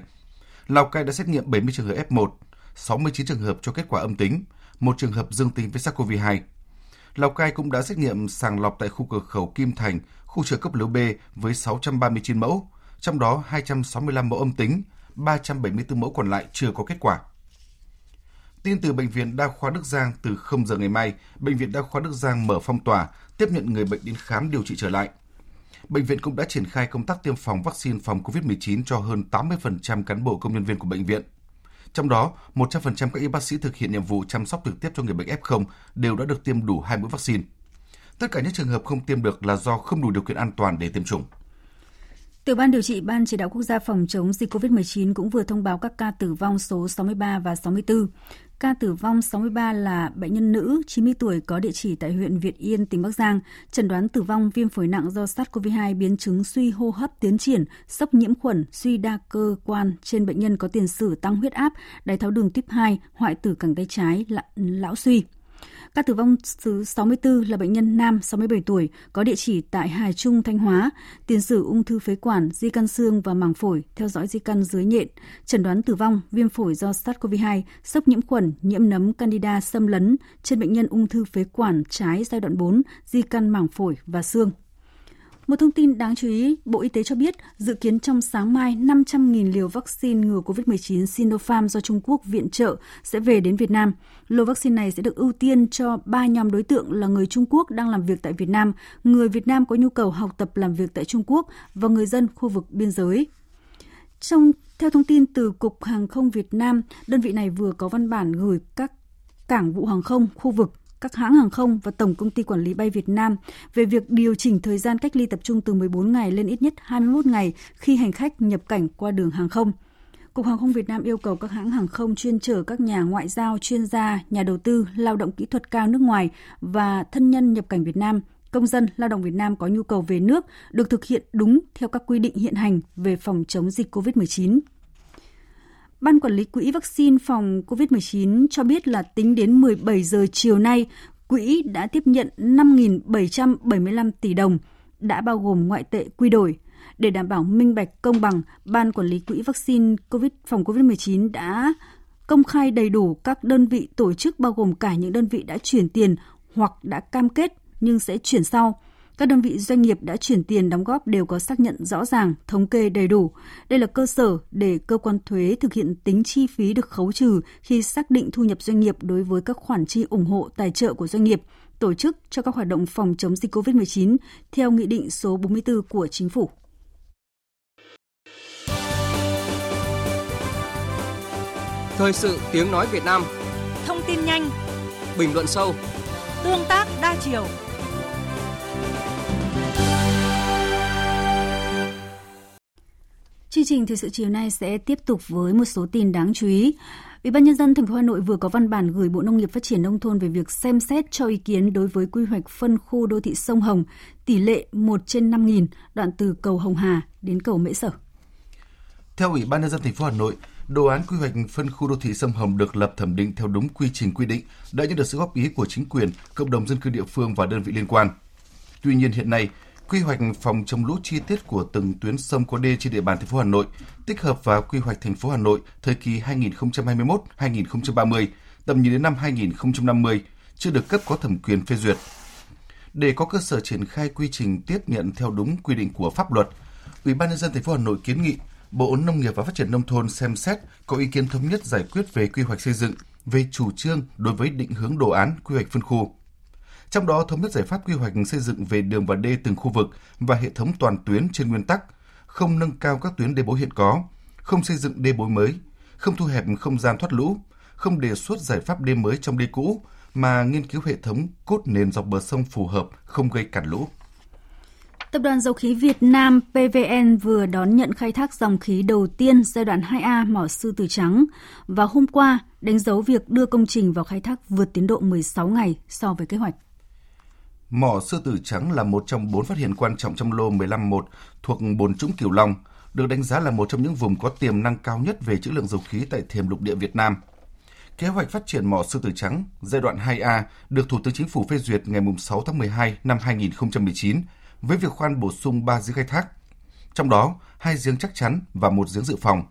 Lào Cai đã xét nghiệm 70 trường hợp F1, 69 trường hợp cho kết quả âm tính, một trường hợp dương tính với SARS-CoV-2. Lào Cai cũng đã xét nghiệm sàng lọc tại khu cửa khẩu Kim Thành, khu chợ cấp lứa B với 639 mẫu, trong đó 265 mẫu âm tính, 374 mẫu còn lại chưa có kết quả. Tin từ Bệnh viện Đa khoa Đức Giang từ 0 giờ ngày mai, Bệnh viện Đa khoa Đức Giang mở phong tỏa, tiếp nhận người bệnh đến khám điều trị trở lại. Bệnh viện cũng đã triển khai công tác tiêm phòng vaccine phòng COVID-19 cho hơn 80% cán bộ công nhân viên của bệnh viện. Trong đó, 100% các y bác sĩ thực hiện nhiệm vụ chăm sóc trực tiếp cho người bệnh F0 đều đã được tiêm đủ hai mũi vaccine. Tất cả những trường hợp không tiêm được là do không đủ điều kiện an toàn để tiêm chủng. Tiểu ban điều trị Ban chỉ đạo quốc gia phòng chống dịch COVID-19 cũng vừa thông báo các ca tử vong số 63 và 64. Ca tử vong 63 là bệnh nhân nữ 90 tuổi có địa chỉ tại huyện Việt Yên, tỉnh Bắc Giang, chẩn đoán tử vong viêm phổi nặng do SARS-CoV-2 biến chứng suy hô hấp tiến triển, sốc nhiễm khuẩn, suy đa cơ quan trên bệnh nhân có tiền sử tăng huyết áp, đái tháo đường tuyếp 2, hoại tử cẳng tay trái, lão suy. Ca tử vong thứ 64 là bệnh nhân nam 67 tuổi, có địa chỉ tại Hải Trung, Thanh Hóa, tiền sử ung thư phế quản, di căn xương và màng phổi, theo dõi di căn dưới nhện, chẩn đoán tử vong viêm phổi do SARS-CoV-2, sốc nhiễm khuẩn, nhiễm nấm Candida xâm lấn trên bệnh nhân ung thư phế quản trái giai đoạn 4, di căn màng phổi và xương. Một thông tin đáng chú ý, Bộ Y tế cho biết dự kiến trong sáng mai 500.000 liều vaccine ngừa COVID-19 Sinopharm do Trung Quốc viện trợ sẽ về đến Việt Nam. Lô vaccine này sẽ được ưu tiên cho ba nhóm đối tượng là người Trung Quốc đang làm việc tại Việt Nam, người Việt Nam có nhu cầu học tập làm việc tại Trung Quốc và người dân khu vực biên giới. Trong theo thông tin từ Cục Hàng không Việt Nam, đơn vị này vừa có văn bản gửi các cảng vụ hàng không khu vực các hãng hàng không và Tổng công ty Quản lý bay Việt Nam về việc điều chỉnh thời gian cách ly tập trung từ 14 ngày lên ít nhất 21 ngày khi hành khách nhập cảnh qua đường hàng không. Cục Hàng không Việt Nam yêu cầu các hãng hàng không chuyên chở các nhà ngoại giao, chuyên gia, nhà đầu tư, lao động kỹ thuật cao nước ngoài và thân nhân nhập cảnh Việt Nam, công dân lao động Việt Nam có nhu cầu về nước được thực hiện đúng theo các quy định hiện hành về phòng chống dịch COVID-19. Ban quản lý quỹ vaccine phòng COVID-19 cho biết là tính đến 17 giờ chiều nay, quỹ đã tiếp nhận 5.775 tỷ đồng, đã bao gồm ngoại tệ quy đổi. Để đảm bảo minh bạch công bằng, Ban quản lý quỹ vaccine COVID phòng COVID-19 đã công khai đầy đủ các đơn vị tổ chức bao gồm cả những đơn vị đã chuyển tiền hoặc đã cam kết nhưng sẽ chuyển sau các đơn vị doanh nghiệp đã chuyển tiền đóng góp đều có xác nhận rõ ràng, thống kê đầy đủ. Đây là cơ sở để cơ quan thuế thực hiện tính chi phí được khấu trừ khi xác định thu nhập doanh nghiệp đối với các khoản chi ủng hộ tài trợ của doanh nghiệp, tổ chức cho các hoạt động phòng chống dịch COVID-19 theo Nghị định số 44 của Chính phủ. Thời sự tiếng nói Việt Nam Thông tin nhanh Bình luận sâu Tương tác đa chiều Chương trình thời sự chiều nay sẽ tiếp tục với một số tin đáng chú ý. Ủy ban nhân dân thành phố Hà Nội vừa có văn bản gửi Bộ Nông nghiệp Phát triển nông thôn về việc xem xét cho ý kiến đối với quy hoạch phân khu đô thị sông Hồng tỷ lệ 1 trên 5.000 đoạn từ cầu Hồng Hà đến cầu Mễ Sở. Theo Ủy ban nhân dân thành phố Hà Nội, đồ án quy hoạch phân khu đô thị sông Hồng được lập thẩm định theo đúng quy trình quy định, đã nhận được sự góp ý của chính quyền, cộng đồng dân cư địa phương và đơn vị liên quan. Tuy nhiên hiện nay, quy hoạch phòng chống lũ chi tiết của từng tuyến sông có đê trên địa bàn thành phố Hà Nội, tích hợp vào quy hoạch thành phố Hà Nội thời kỳ 2021-2030, tầm nhìn đến năm 2050 chưa được cấp có thẩm quyền phê duyệt. Để có cơ sở triển khai quy trình tiếp nhận theo đúng quy định của pháp luật, Ủy ban nhân dân thành phố Hà Nội kiến nghị Bộ Nông nghiệp và Phát triển nông thôn xem xét có ý kiến thống nhất giải quyết về quy hoạch xây dựng, về chủ trương đối với định hướng đồ án quy hoạch phân khu trong đó thống nhất giải pháp quy hoạch xây dựng về đường và đê từng khu vực và hệ thống toàn tuyến trên nguyên tắc không nâng cao các tuyến đê bối hiện có, không xây dựng đê bối mới, không thu hẹp không gian thoát lũ, không đề xuất giải pháp đê mới trong đê cũ, mà nghiên cứu hệ thống cốt nền dọc bờ sông phù hợp, không gây cản lũ. Tập đoàn Dầu khí Việt Nam PVN vừa đón nhận khai thác dòng khí đầu tiên giai đoạn 2A mỏ Sư Tử Trắng và hôm qua đánh dấu việc đưa công trình vào khai thác vượt tiến độ 16 ngày so với kế hoạch. Mỏ Sư Tử Trắng là một trong bốn phát hiện quan trọng trong lô 15-1 thuộc bồn trũng Cửu Long, được đánh giá là một trong những vùng có tiềm năng cao nhất về trữ lượng dầu khí tại thềm lục địa Việt Nam. Kế hoạch phát triển mỏ Sư Tử Trắng giai đoạn 2A được Thủ tướng Chính phủ phê duyệt ngày 6 tháng 12 năm 2019 với việc khoan bổ sung 3 giếng khai thác, trong đó hai giếng chắc chắn và một giếng dự phòng,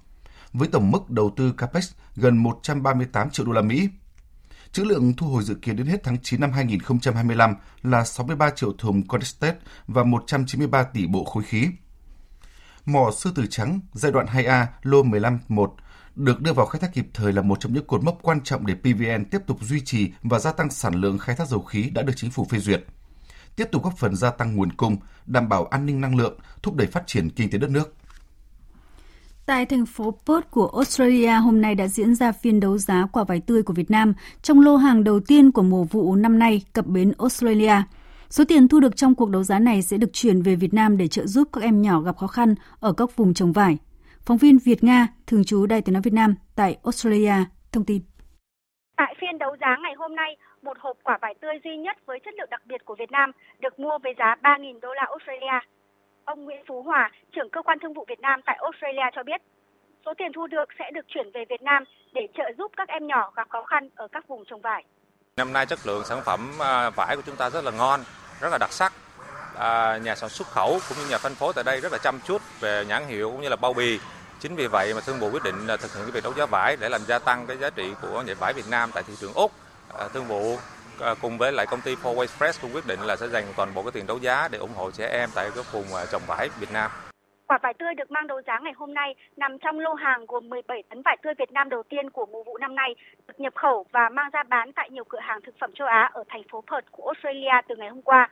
với tổng mức đầu tư capex gần 138 triệu đô la Mỹ. Trữ lượng thu hồi dự kiến đến hết tháng 9 năm 2025 là 63 triệu thùng condensate và 193 tỷ bộ khối khí. Mỏ Sư Tử Trắng giai đoạn 2A lô 15-1 được đưa vào khai thác kịp thời là một trong những cột mốc quan trọng để PVN tiếp tục duy trì và gia tăng sản lượng khai thác dầu khí đã được chính phủ phê duyệt tiếp tục góp phần gia tăng nguồn cung, đảm bảo an ninh năng lượng, thúc đẩy phát triển kinh tế đất nước. Tại thành phố Perth của Australia hôm nay đã diễn ra phiên đấu giá quả vải tươi của Việt Nam trong lô hàng đầu tiên của mùa vụ năm nay cập bến Australia. Số tiền thu được trong cuộc đấu giá này sẽ được chuyển về Việt Nam để trợ giúp các em nhỏ gặp khó khăn ở các vùng trồng vải. Phóng viên Việt Nga, thường trú Đài tiếng nói Việt Nam tại Australia, thông tin. Tại phiên đấu giá ngày hôm nay, một hộp quả vải tươi duy nhất với chất lượng đặc biệt của Việt Nam được mua với giá 3.000 đô la Australia. Ông Nguyễn Phú Hòa, trưởng cơ quan thương vụ Việt Nam tại Australia cho biết, số tiền thu được sẽ được chuyển về Việt Nam để trợ giúp các em nhỏ gặp khó khăn ở các vùng trồng vải. Năm nay chất lượng sản phẩm à, vải của chúng ta rất là ngon, rất là đặc sắc. À, nhà sản xuất khẩu cũng như nhà phân phối tại đây rất là chăm chút về nhãn hiệu cũng như là bao bì. Chính vì vậy mà thương vụ quyết định là thực hiện cái việc đấu giá vải để làm gia tăng cái giá trị của nhãn vải Việt Nam tại thị trường Úc. À, thương vụ À, cùng với lại công ty Four Way Fresh cũng quyết định là sẽ dành toàn bộ cái tiền đấu giá để ủng hộ trẻ em tại cái vùng à, trồng vải Việt Nam. Quả vải tươi được mang đấu giá ngày hôm nay nằm trong lô hàng gồm 17 tấn vải tươi Việt Nam đầu tiên của mùa vụ năm nay, được nhập khẩu và mang ra bán tại nhiều cửa hàng thực phẩm châu Á ở thành phố Perth của Australia từ ngày hôm qua.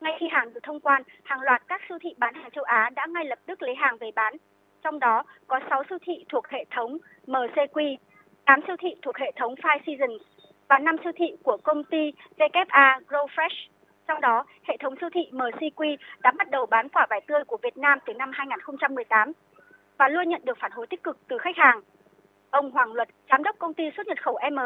Ngay khi hàng được thông quan, hàng loạt các siêu thị bán hàng châu Á đã ngay lập tức lấy hàng về bán. Trong đó có 6 siêu thị thuộc hệ thống MCQ, 8 siêu thị thuộc hệ thống Five Seasons và 5 siêu thị của công ty JKA Grow Fresh. Trong đó, hệ thống siêu thị MCQ đã bắt đầu bán quả vải tươi của Việt Nam từ năm 2018 và luôn nhận được phản hồi tích cực từ khách hàng. Ông Hoàng Luật, giám đốc công ty xuất nhập khẩu M,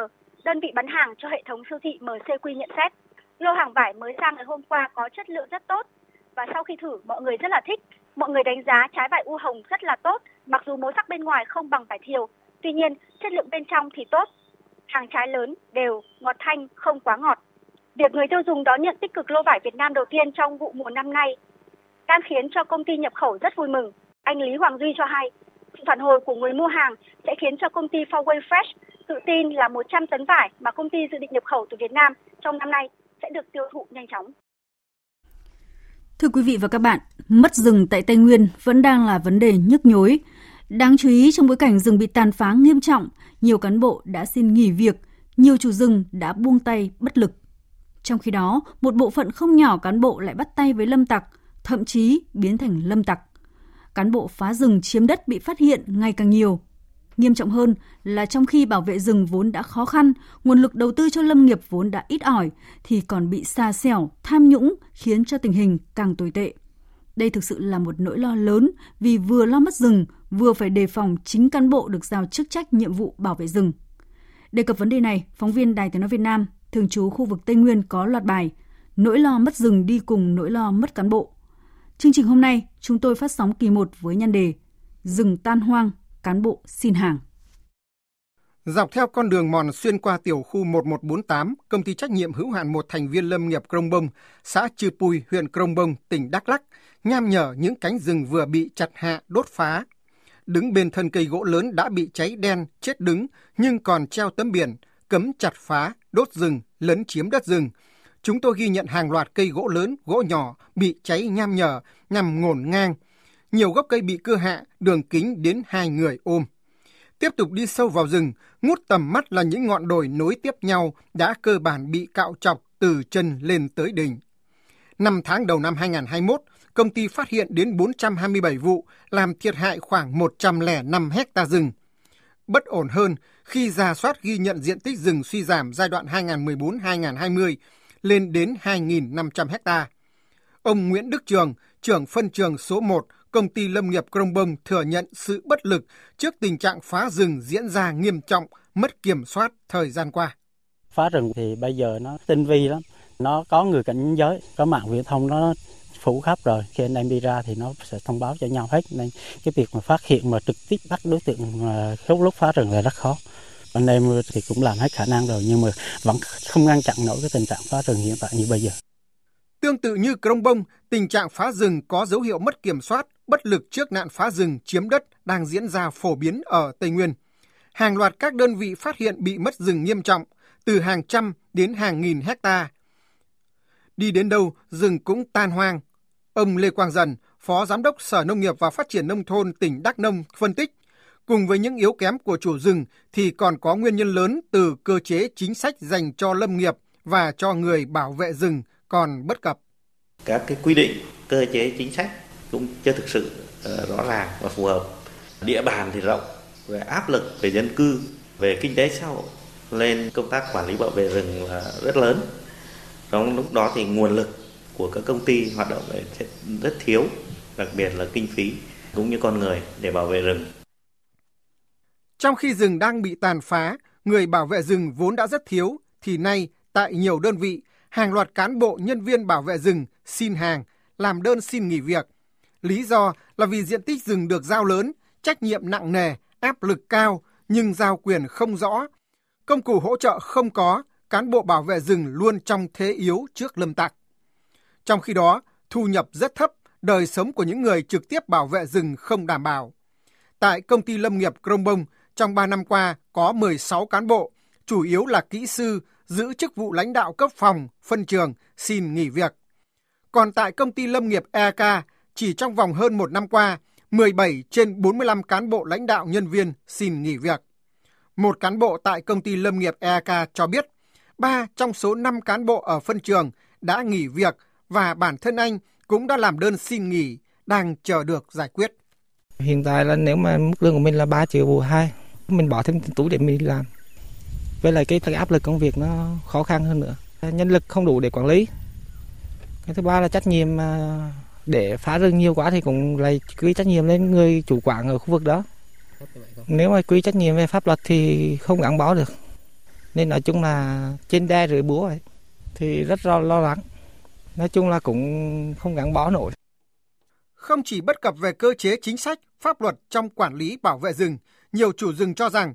đơn vị bán hàng cho hệ thống siêu thị MCQ nhận xét, lô hàng vải mới sang ngày hôm qua có chất lượng rất tốt và sau khi thử mọi người rất là thích. Mọi người đánh giá trái vải u hồng rất là tốt, mặc dù màu sắc bên ngoài không bằng vải thiều, tuy nhiên chất lượng bên trong thì tốt. Hàng trái lớn, đều, ngọt thanh, không quá ngọt. Việc người tiêu dùng đón nhận tích cực lô vải Việt Nam đầu tiên trong vụ mùa năm nay đang khiến cho công ty nhập khẩu rất vui mừng. Anh Lý Hoàng Duy cho hay, sự phản hồi của người mua hàng sẽ khiến cho công ty Forway Fresh tự tin là 100 tấn vải mà công ty dự định nhập khẩu từ Việt Nam trong năm nay sẽ được tiêu thụ nhanh chóng. Thưa quý vị và các bạn, mất rừng tại Tây Nguyên vẫn đang là vấn đề nhức nhối. Đáng chú ý trong bối cảnh rừng bị tàn phá nghiêm trọng, nhiều cán bộ đã xin nghỉ việc, nhiều chủ rừng đã buông tay bất lực. Trong khi đó, một bộ phận không nhỏ cán bộ lại bắt tay với lâm tặc, thậm chí biến thành lâm tặc. Cán bộ phá rừng chiếm đất bị phát hiện ngày càng nhiều. Nghiêm trọng hơn là trong khi bảo vệ rừng vốn đã khó khăn, nguồn lực đầu tư cho lâm nghiệp vốn đã ít ỏi, thì còn bị xa xẻo, tham nhũng khiến cho tình hình càng tồi tệ. Đây thực sự là một nỗi lo lớn vì vừa lo mất rừng, vừa phải đề phòng chính cán bộ được giao chức trách nhiệm vụ bảo vệ rừng. Đề cập vấn đề này, phóng viên Đài Tiếng Nói Việt Nam, thường trú khu vực Tây Nguyên có loạt bài Nỗi lo mất rừng đi cùng nỗi lo mất cán bộ. Chương trình hôm nay, chúng tôi phát sóng kỳ 1 với nhan đề Rừng tan hoang, cán bộ xin hàng. Dọc theo con đường mòn xuyên qua tiểu khu 1148, công ty trách nhiệm hữu hạn một thành viên lâm nghiệp Krông Bông, xã Chư Pui, huyện Krông Bông, tỉnh Đắk lắc nham nhở những cánh rừng vừa bị chặt hạ, đốt phá. Đứng bên thân cây gỗ lớn đã bị cháy đen, chết đứng, nhưng còn treo tấm biển, cấm chặt phá, đốt rừng, lấn chiếm đất rừng. Chúng tôi ghi nhận hàng loạt cây gỗ lớn, gỗ nhỏ bị cháy nham nhở, nằm ngổn ngang. Nhiều gốc cây bị cưa hạ, đường kính đến hai người ôm. Tiếp tục đi sâu vào rừng, ngút tầm mắt là những ngọn đồi nối tiếp nhau đã cơ bản bị cạo chọc từ chân lên tới đỉnh. Năm tháng đầu năm 2021, công ty phát hiện đến 427 vụ, làm thiệt hại khoảng 105 hecta rừng. bất ổn hơn khi ra soát ghi nhận diện tích rừng suy giảm giai đoạn 2014-2020 lên đến 2.500 hecta. Ông Nguyễn Đức Trường, trưởng phân trường số 1, công ty lâm nghiệp crong Bông thừa nhận sự bất lực trước tình trạng phá rừng diễn ra nghiêm trọng, mất kiểm soát thời gian qua. Phá rừng thì bây giờ nó tinh vi lắm, nó có người cảnh giới, có mạng viễn thông nó phủ khắp rồi khi anh em đi ra thì nó sẽ thông báo cho nhau hết nên cái việc mà phát hiện mà trực tiếp bắt đối tượng à, lúc lúc phá rừng là rất khó anh em thì cũng làm hết khả năng rồi nhưng mà vẫn không ngăn chặn nổi cái tình trạng phá rừng hiện tại như bây giờ Tương tự như Crong Bông, tình trạng phá rừng có dấu hiệu mất kiểm soát, bất lực trước nạn phá rừng chiếm đất đang diễn ra phổ biến ở Tây Nguyên. Hàng loạt các đơn vị phát hiện bị mất rừng nghiêm trọng, từ hàng trăm đến hàng nghìn hecta. Đi đến đâu, rừng cũng tan hoang. Ông Lê Quang Dần, Phó Giám đốc Sở Nông nghiệp và Phát triển Nông thôn tỉnh Đắk Nông phân tích, cùng với những yếu kém của chủ rừng thì còn có nguyên nhân lớn từ cơ chế chính sách dành cho lâm nghiệp và cho người bảo vệ rừng còn bất cập. Các cái quy định, cơ chế chính sách cũng chưa thực sự ờ, rõ ràng và phù hợp. Địa bàn thì rộng, về áp lực về dân cư, về kinh tế xã hội lên công tác quản lý bảo vệ rừng là rất lớn. Trong lúc đó thì nguồn lực của các công ty hoạt động rất thiếu, đặc biệt là kinh phí cũng như con người để bảo vệ rừng. Trong khi rừng đang bị tàn phá, người bảo vệ rừng vốn đã rất thiếu, thì nay tại nhiều đơn vị hàng loạt cán bộ nhân viên bảo vệ rừng xin hàng, làm đơn xin nghỉ việc. Lý do là vì diện tích rừng được giao lớn, trách nhiệm nặng nề, áp lực cao nhưng giao quyền không rõ. Công cụ hỗ trợ không có, cán bộ bảo vệ rừng luôn trong thế yếu trước lâm tặc. Trong khi đó, thu nhập rất thấp, đời sống của những người trực tiếp bảo vệ rừng không đảm bảo. Tại công ty lâm nghiệp Krông Bông, trong 3 năm qua có 16 cán bộ, chủ yếu là kỹ sư, giữ chức vụ lãnh đạo cấp phòng, phân trường, xin nghỉ việc. Còn tại công ty lâm nghiệp EK, chỉ trong vòng hơn một năm qua, 17 trên 45 cán bộ lãnh đạo nhân viên xin nghỉ việc. Một cán bộ tại công ty lâm nghiệp EK cho biết, ba trong số 5 cán bộ ở phân trường đã nghỉ việc và bản thân anh cũng đã làm đơn xin nghỉ, đang chờ được giải quyết. Hiện tại là nếu mà mức lương của mình là 3 triệu bù hai, mình bỏ thêm túi để mình làm. Với lại cái, cái áp lực công việc nó khó khăn hơn nữa. Nhân lực không đủ để quản lý. Cái thứ ba là trách nhiệm à, để phá rừng nhiều quá thì cũng lại quy trách nhiệm lên người chủ quản ở khu vực đó. Nếu mà quy trách nhiệm về pháp luật thì không gắn bó được. Nên nói chung là trên đe rưỡi búa ấy, thì rất lo, lo lắng nói chung là cũng không gắn bó nổi không chỉ bất cập về cơ chế chính sách pháp luật trong quản lý bảo vệ rừng nhiều chủ rừng cho rằng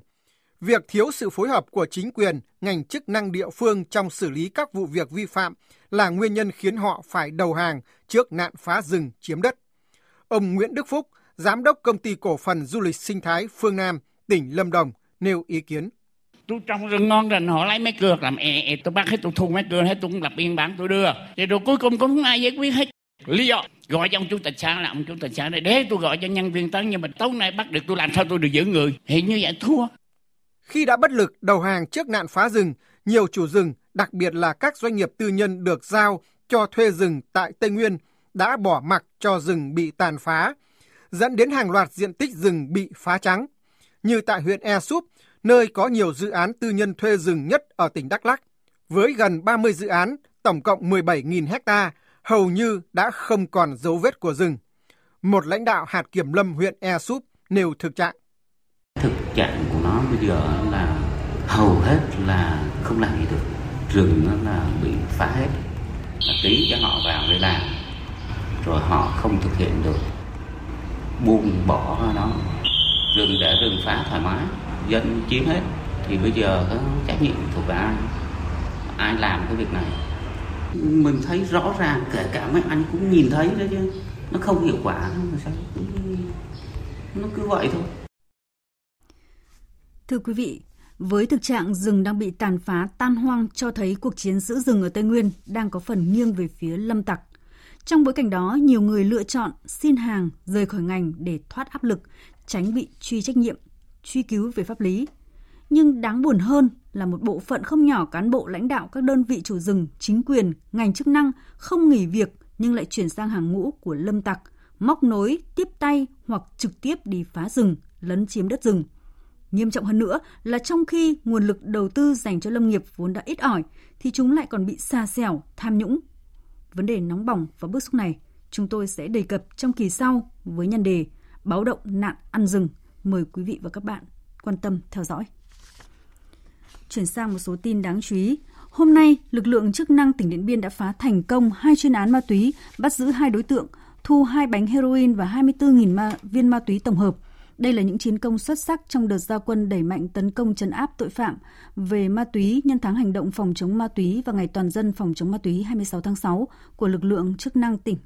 việc thiếu sự phối hợp của chính quyền, ngành chức năng địa phương trong xử lý các vụ việc vi phạm là nguyên nhân khiến họ phải đầu hàng trước nạn phá rừng chiếm đất. Ông Nguyễn Đức Phúc, giám đốc công ty cổ phần du lịch sinh thái Phương Nam, tỉnh Lâm Đồng nêu ý kiến. Tôi trồng rừng ngon rồi họ lấy máy cưa làm ẹ, ẹ tôi bắt hết tôi thu máy cưa hết tôi cũng lập biên bản tôi đưa. Thì rồi cuối cùng cũng không ai giải quyết hết. Lý do gọi cho ông chủ tịch xã là ông chủ tịch xã này để tôi gọi cho nhân viên tới nhưng mà tối nay bắt được tôi làm sao tôi được giữ người thì như vậy thua khi đã bất lực đầu hàng trước nạn phá rừng, nhiều chủ rừng, đặc biệt là các doanh nghiệp tư nhân được giao cho thuê rừng tại Tây Nguyên đã bỏ mặc cho rừng bị tàn phá, dẫn đến hàng loạt diện tích rừng bị phá trắng. Như tại huyện E Súp, nơi có nhiều dự án tư nhân thuê rừng nhất ở tỉnh Đắk Lắk, với gần 30 dự án, tổng cộng 17.000 hecta, hầu như đã không còn dấu vết của rừng. Một lãnh đạo hạt kiểm lâm huyện Ea Súp nêu thực trạng. Thực trạng của nó bây giờ là hầu hết là không làm gì được. Rừng nó là bị phá hết. Là tí cho họ vào để làm rồi họ không thực hiện được. Buông bỏ nó. Rừng để rừng phá thoải mái dân chiếm hết thì bây giờ trách nhiệm thuộc về ai? Ai làm cái việc này? Mình thấy rõ ràng kể cả mấy anh cũng nhìn thấy đó chứ nó không hiệu quả sao. Nó cứ vậy thôi. Thưa quý vị, với thực trạng rừng đang bị tàn phá tan hoang cho thấy cuộc chiến giữ rừng ở Tây Nguyên đang có phần nghiêng về phía lâm tặc. Trong bối cảnh đó, nhiều người lựa chọn xin hàng rời khỏi ngành để thoát áp lực, tránh bị truy trách nhiệm, truy cứu về pháp lý. Nhưng đáng buồn hơn là một bộ phận không nhỏ cán bộ lãnh đạo các đơn vị chủ rừng, chính quyền, ngành chức năng không nghỉ việc nhưng lại chuyển sang hàng ngũ của lâm tặc, móc nối, tiếp tay hoặc trực tiếp đi phá rừng, lấn chiếm đất rừng Nghiêm trọng hơn nữa là trong khi nguồn lực đầu tư dành cho lâm nghiệp vốn đã ít ỏi, thì chúng lại còn bị xa xẻo, tham nhũng. Vấn đề nóng bỏng và bức xúc này chúng tôi sẽ đề cập trong kỳ sau với nhân đề Báo động nạn ăn rừng. Mời quý vị và các bạn quan tâm theo dõi. Chuyển sang một số tin đáng chú ý. Hôm nay, lực lượng chức năng tỉnh Điện Biên đã phá thành công hai chuyên án ma túy, bắt giữ hai đối tượng, thu hai bánh heroin và 24.000 ma, viên ma túy tổng hợp. Đây là những chiến công xuất sắc trong đợt gia quân đẩy mạnh tấn công chấn áp tội phạm về ma túy nhân tháng hành động phòng chống ma túy và ngày toàn dân phòng chống ma túy 26 tháng 6 của lực lượng chức năng tỉnh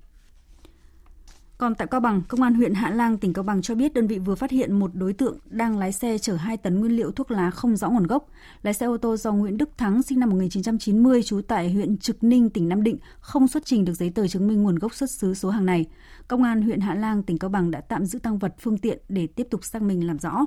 còn tại Cao Bằng, Công an huyện Hạ Lang, tỉnh Cao Bằng cho biết đơn vị vừa phát hiện một đối tượng đang lái xe chở 2 tấn nguyên liệu thuốc lá không rõ nguồn gốc. Lái xe ô tô do Nguyễn Đức Thắng sinh năm 1990 trú tại huyện Trực Ninh, tỉnh Nam Định không xuất trình được giấy tờ chứng minh nguồn gốc xuất xứ số hàng này. Công an huyện Hạ Lang, tỉnh Cao Bằng đã tạm giữ tăng vật phương tiện để tiếp tục xác minh làm rõ.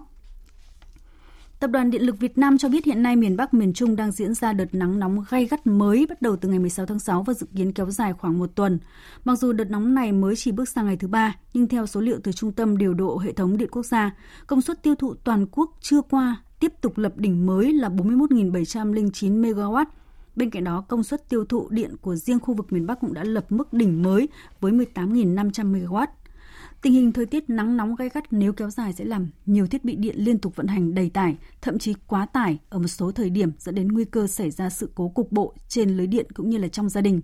Tập đoàn Điện lực Việt Nam cho biết hiện nay miền Bắc, miền Trung đang diễn ra đợt nắng nóng gay gắt mới bắt đầu từ ngày 16 tháng 6 và dự kiến kéo dài khoảng một tuần. Mặc dù đợt nóng này mới chỉ bước sang ngày thứ ba, nhưng theo số liệu từ Trung tâm Điều độ Hệ thống Điện Quốc gia, công suất tiêu thụ toàn quốc chưa qua tiếp tục lập đỉnh mới là 41.709 MW. Bên cạnh đó, công suất tiêu thụ điện của riêng khu vực miền Bắc cũng đã lập mức đỉnh mới với 18.500 MW. Tình hình thời tiết nắng nóng gai gắt nếu kéo dài sẽ làm nhiều thiết bị điện liên tục vận hành đầy tải, thậm chí quá tải ở một số thời điểm dẫn đến nguy cơ xảy ra sự cố cục bộ trên lưới điện cũng như là trong gia đình.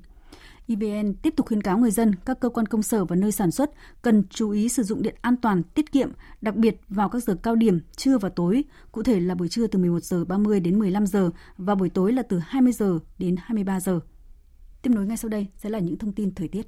EVN tiếp tục khuyến cáo người dân, các cơ quan công sở và nơi sản xuất cần chú ý sử dụng điện an toàn, tiết kiệm, đặc biệt vào các giờ cao điểm trưa và tối, cụ thể là buổi trưa từ 11 giờ 30 đến 15 giờ và buổi tối là từ 20 giờ đến 23 giờ. Tiếp nối ngay sau đây sẽ là những thông tin thời tiết.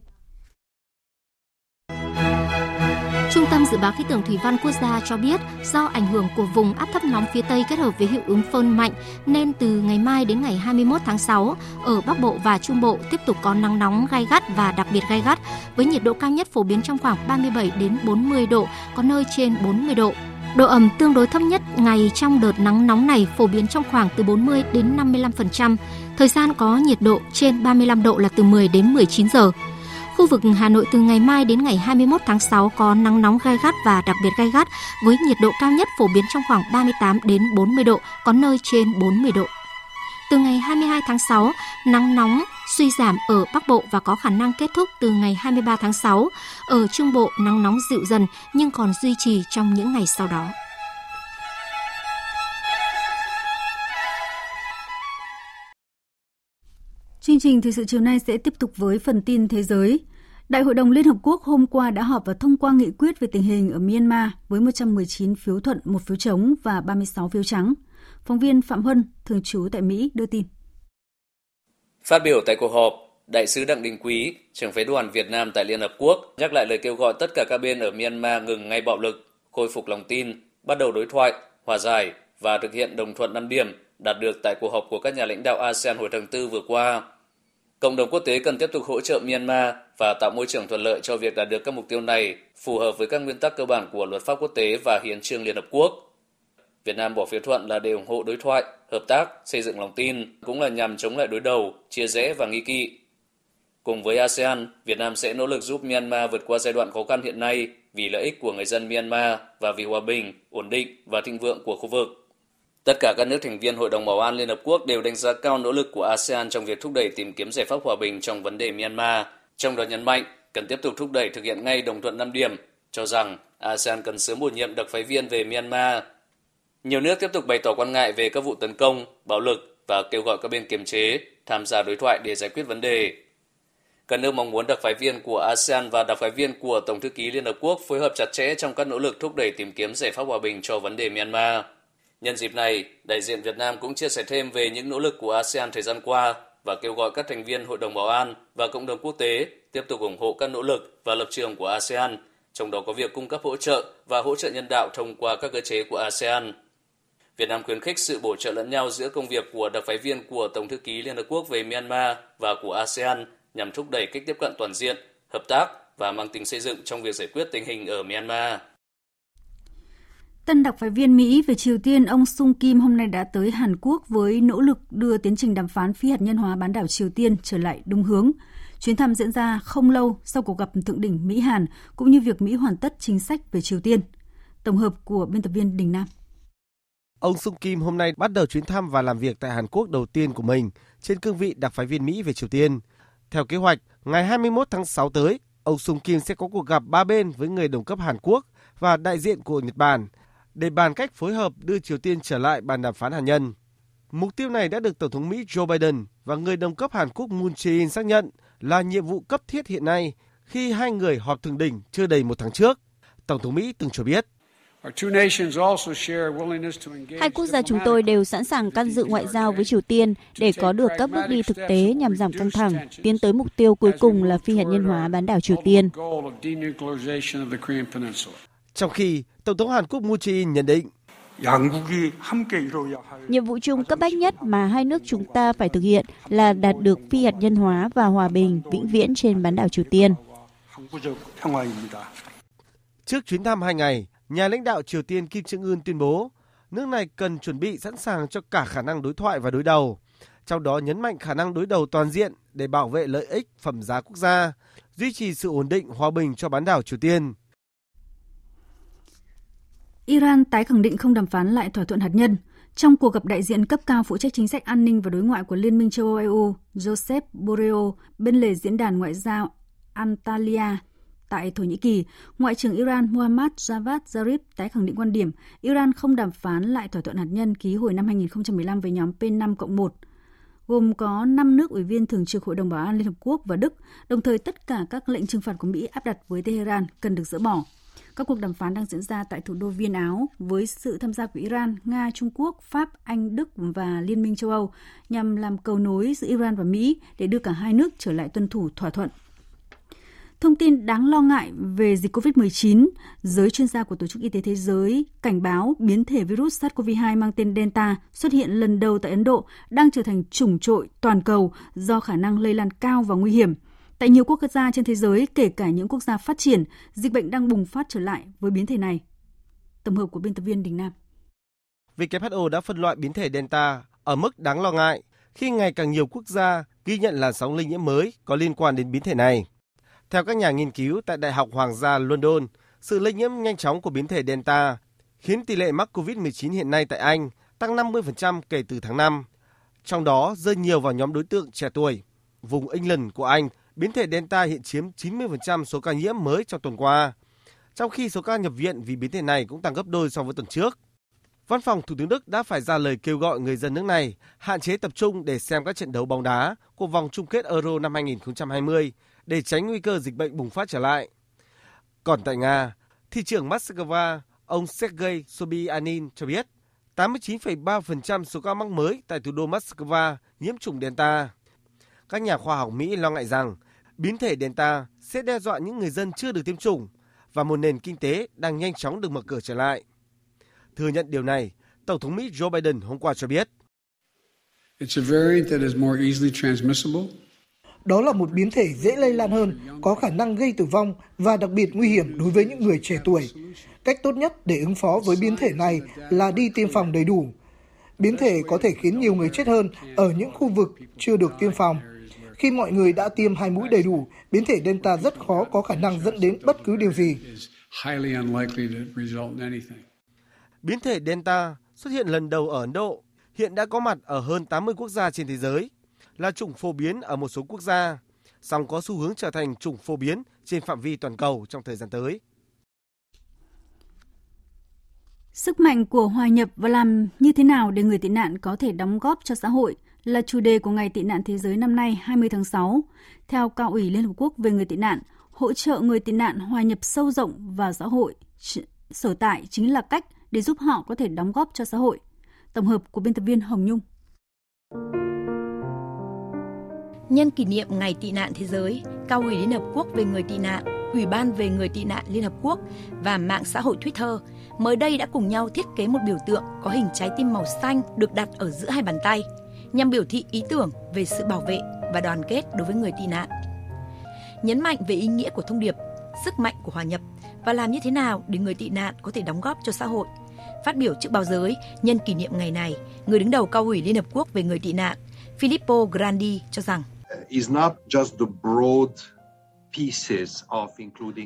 Trung tâm Dự báo Khí tượng Thủy văn Quốc gia cho biết do ảnh hưởng của vùng áp thấp nóng phía Tây kết hợp với hiệu ứng phơn mạnh nên từ ngày mai đến ngày 21 tháng 6 ở Bắc Bộ và Trung Bộ tiếp tục có nắng nóng gai gắt và đặc biệt gai gắt với nhiệt độ cao nhất phổ biến trong khoảng 37 đến 40 độ, có nơi trên 40 độ. Độ ẩm tương đối thấp nhất ngày trong đợt nắng nóng này phổ biến trong khoảng từ 40 đến 55%. Thời gian có nhiệt độ trên 35 độ là từ 10 đến 19 giờ. Khu vực Hà Nội từ ngày mai đến ngày 21 tháng 6 có nắng nóng gai gắt và đặc biệt gai gắt với nhiệt độ cao nhất phổ biến trong khoảng 38 đến 40 độ, có nơi trên 40 độ. Từ ngày 22 tháng 6, nắng nóng suy giảm ở Bắc Bộ và có khả năng kết thúc từ ngày 23 tháng 6. Ở Trung Bộ, nắng nóng dịu dần nhưng còn duy trì trong những ngày sau đó. Chương trình thời sự chiều nay sẽ tiếp tục với phần tin thế giới. Đại hội đồng Liên Hợp Quốc hôm qua đã họp và thông qua nghị quyết về tình hình ở Myanmar với 119 phiếu thuận, một phiếu chống và 36 phiếu trắng. Phóng viên Phạm Huân, thường trú tại Mỹ, đưa tin. Phát biểu tại cuộc họp, Đại sứ Đặng Đình Quý, trưởng phái đoàn Việt Nam tại Liên Hợp Quốc, nhắc lại lời kêu gọi tất cả các bên ở Myanmar ngừng ngay bạo lực, khôi phục lòng tin, bắt đầu đối thoại, hòa giải và thực hiện đồng thuận năm điểm đạt được tại cuộc họp của các nhà lãnh đạo ASEAN hồi tháng 4 vừa qua. Cộng đồng quốc tế cần tiếp tục hỗ trợ Myanmar và tạo môi trường thuận lợi cho việc đạt được các mục tiêu này, phù hợp với các nguyên tắc cơ bản của luật pháp quốc tế và hiến trương Liên Hợp Quốc. Việt Nam bỏ phiếu thuận là để ủng hộ đối thoại, hợp tác, xây dựng lòng tin, cũng là nhằm chống lại đối đầu, chia rẽ và nghi kỵ. Cùng với ASEAN, Việt Nam sẽ nỗ lực giúp Myanmar vượt qua giai đoạn khó khăn hiện nay vì lợi ích của người dân Myanmar và vì hòa bình, ổn định và thịnh vượng của khu vực. Tất cả các nước thành viên Hội đồng Bảo an Liên Hợp Quốc đều đánh giá cao nỗ lực của ASEAN trong việc thúc đẩy tìm kiếm giải pháp hòa bình trong vấn đề Myanmar, trong đó nhấn mạnh cần tiếp tục thúc đẩy thực hiện ngay đồng thuận 5 điểm, cho rằng ASEAN cần sớm bổ nhiệm đặc phái viên về Myanmar. Nhiều nước tiếp tục bày tỏ quan ngại về các vụ tấn công, bạo lực và kêu gọi các bên kiềm chế, tham gia đối thoại để giải quyết vấn đề. Các nước mong muốn đặc phái viên của ASEAN và đặc phái viên của Tổng thư ký Liên Hợp Quốc phối hợp chặt chẽ trong các nỗ lực thúc đẩy tìm kiếm giải pháp hòa bình cho vấn đề Myanmar. Nhân dịp này, đại diện Việt Nam cũng chia sẻ thêm về những nỗ lực của ASEAN thời gian qua và kêu gọi các thành viên Hội đồng Bảo an và cộng đồng quốc tế tiếp tục ủng hộ các nỗ lực và lập trường của ASEAN, trong đó có việc cung cấp hỗ trợ và hỗ trợ nhân đạo thông qua các cơ chế của ASEAN. Việt Nam khuyến khích sự bổ trợ lẫn nhau giữa công việc của đặc phái viên của Tổng thư ký Liên Hợp Quốc về Myanmar và của ASEAN nhằm thúc đẩy cách tiếp cận toàn diện, hợp tác và mang tính xây dựng trong việc giải quyết tình hình ở Myanmar. Tân đặc phái viên Mỹ về Triều Tiên ông Sung Kim hôm nay đã tới Hàn Quốc với nỗ lực đưa tiến trình đàm phán phi hạt nhân hóa bán đảo Triều Tiên trở lại đúng hướng. Chuyến thăm diễn ra không lâu sau cuộc gặp thượng đỉnh Mỹ-Hàn cũng như việc Mỹ hoàn tất chính sách về Triều Tiên. Tổng hợp của biên tập viên Đình Nam. Ông Sung Kim hôm nay bắt đầu chuyến thăm và làm việc tại Hàn Quốc đầu tiên của mình trên cương vị đặc phái viên Mỹ về Triều Tiên. Theo kế hoạch, ngày 21 tháng 6 tới, ông Sung Kim sẽ có cuộc gặp ba bên với người đồng cấp Hàn Quốc và đại diện của Nhật Bản để bàn cách phối hợp đưa Triều Tiên trở lại bàn đàm phán hạt nhân. Mục tiêu này đã được Tổng thống Mỹ Joe Biden và người đồng cấp Hàn Quốc Moon Jae-in xác nhận là nhiệm vụ cấp thiết hiện nay khi hai người họp thượng đỉnh chưa đầy một tháng trước. Tổng thống Mỹ từng cho biết. Hai quốc gia chúng tôi đều sẵn sàng can dự ngoại giao với Triều Tiên để có được các bước đi thực tế nhằm giảm căng thẳng, tiến tới mục tiêu cuối cùng là phi hạt nhân hóa bán đảo Triều Tiên. Trong khi Tổng thống Hàn Quốc Moon Jae-in nhận định Nhiệm vụ chung cấp bách nhất mà hai nước chúng ta phải thực hiện là đạt được phi hạt nhân hóa và hòa bình vĩnh viễn trên bán đảo Triều Tiên. Trước chuyến thăm hai ngày, nhà lãnh đạo Triều Tiên Kim Jong Un tuyên bố nước này cần chuẩn bị sẵn sàng cho cả khả năng đối thoại và đối đầu, trong đó nhấn mạnh khả năng đối đầu toàn diện để bảo vệ lợi ích phẩm giá quốc gia, duy trì sự ổn định hòa bình cho bán đảo Triều Tiên. Iran tái khẳng định không đàm phán lại thỏa thuận hạt nhân. Trong cuộc gặp đại diện cấp cao phụ trách chính sách an ninh và đối ngoại của Liên minh châu Âu EU, Joseph Borrell, bên lề diễn đàn ngoại giao Antalya tại Thổ Nhĩ Kỳ, Ngoại trưởng Iran Mohammad Javad Zarif tái khẳng định quan điểm Iran không đàm phán lại thỏa thuận hạt nhân ký hồi năm 2015 với nhóm P5 cộng 1, gồm có 5 nước ủy viên thường trực Hội đồng Bảo an Liên Hợp Quốc và Đức, đồng thời tất cả các lệnh trừng phạt của Mỹ áp đặt với Tehran cần được dỡ bỏ. Các cuộc đàm phán đang diễn ra tại thủ đô Viên Áo với sự tham gia của Iran, Nga, Trung Quốc, Pháp, Anh, Đức và Liên minh châu Âu nhằm làm cầu nối giữa Iran và Mỹ để đưa cả hai nước trở lại tuân thủ thỏa thuận. Thông tin đáng lo ngại về dịch COVID-19, giới chuyên gia của Tổ chức Y tế Thế giới cảnh báo biến thể virus SARS-CoV-2 mang tên Delta xuất hiện lần đầu tại Ấn Độ đang trở thành chủng trội toàn cầu do khả năng lây lan cao và nguy hiểm – Tại nhiều quốc gia trên thế giới, kể cả những quốc gia phát triển, dịch bệnh đang bùng phát trở lại với biến thể này. Tổng hợp của biên tập viên Đình Nam. WHO đã phân loại biến thể Delta ở mức đáng lo ngại khi ngày càng nhiều quốc gia ghi nhận làn sóng lây nhiễm mới có liên quan đến biến thể này. Theo các nhà nghiên cứu tại Đại học Hoàng gia London, sự lây nhiễm nhanh chóng của biến thể Delta khiến tỷ lệ mắc COVID-19 hiện nay tại Anh tăng 50% kể từ tháng 5, trong đó rơi nhiều vào nhóm đối tượng trẻ tuổi. Vùng England của Anh biến thể Delta hiện chiếm 90% số ca nhiễm mới trong tuần qua, trong khi số ca nhập viện vì biến thể này cũng tăng gấp đôi so với tuần trước. Văn phòng Thủ tướng Đức đã phải ra lời kêu gọi người dân nước này hạn chế tập trung để xem các trận đấu bóng đá của vòng chung kết Euro năm 2020 để tránh nguy cơ dịch bệnh bùng phát trở lại. Còn tại Nga, thị trưởng Moscow, ông Sergei Sobyanin cho biết 89,3% số ca mắc mới tại thủ đô Moscow nhiễm chủng Delta. Các nhà khoa học Mỹ lo ngại rằng biến thể Delta sẽ đe dọa những người dân chưa được tiêm chủng và một nền kinh tế đang nhanh chóng được mở cửa trở lại. Thừa nhận điều này, Tổng thống Mỹ Joe Biden hôm qua cho biết. Đó là một biến thể dễ lây lan hơn, có khả năng gây tử vong và đặc biệt nguy hiểm đối với những người trẻ tuổi. Cách tốt nhất để ứng phó với biến thể này là đi tiêm phòng đầy đủ. Biến thể có thể khiến nhiều người chết hơn ở những khu vực chưa được tiêm phòng. Khi mọi người đã tiêm hai mũi đầy đủ, biến thể Delta rất khó có khả năng dẫn đến bất cứ điều gì. Biến thể Delta xuất hiện lần đầu ở Ấn Độ, hiện đã có mặt ở hơn 80 quốc gia trên thế giới, là chủng phổ biến ở một số quốc gia, song có xu hướng trở thành chủng phổ biến trên phạm vi toàn cầu trong thời gian tới. Sức mạnh của hòa nhập và làm như thế nào để người tị nạn có thể đóng góp cho xã hội – là chủ đề của Ngày tị nạn thế giới năm nay 20 tháng 6. Theo Cao ủy Liên Hợp Quốc về người tị nạn, hỗ trợ người tị nạn hòa nhập sâu rộng vào xã hội sở tại chính là cách để giúp họ có thể đóng góp cho xã hội. Tổng hợp của biên tập viên Hồng Nhung. Nhân kỷ niệm Ngày tị nạn thế giới, Cao ủy Liên Hợp Quốc về người tị nạn, Ủy ban về người tị nạn Liên Hợp Quốc và mạng xã hội Twitter mới đây đã cùng nhau thiết kế một biểu tượng có hình trái tim màu xanh được đặt ở giữa hai bàn tay – nhằm biểu thị ý tưởng về sự bảo vệ và đoàn kết đối với người tị nạn. Nhấn mạnh về ý nghĩa của thông điệp, sức mạnh của hòa nhập và làm như thế nào để người tị nạn có thể đóng góp cho xã hội. Phát biểu trước báo giới nhân kỷ niệm ngày này, người đứng đầu cao ủy Liên Hợp Quốc về người tị nạn, Filippo Grandi cho rằng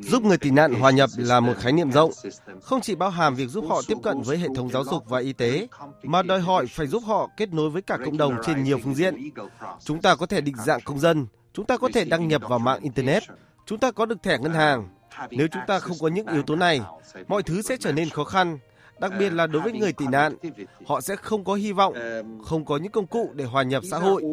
Giúp người tị nạn hòa nhập là một khái niệm rộng, không chỉ bao hàm việc giúp họ tiếp cận với hệ thống giáo dục và y tế, mà đòi hỏi phải giúp họ kết nối với cả cộng đồng trên nhiều phương diện. Chúng ta có thể định dạng công dân, chúng ta có thể đăng nhập vào mạng Internet, chúng ta có được thẻ ngân hàng. Nếu chúng ta không có những yếu tố này, mọi thứ sẽ trở nên khó khăn, đặc biệt là đối với người tị nạn. Họ sẽ không có hy vọng, không có những công cụ để hòa nhập xã hội.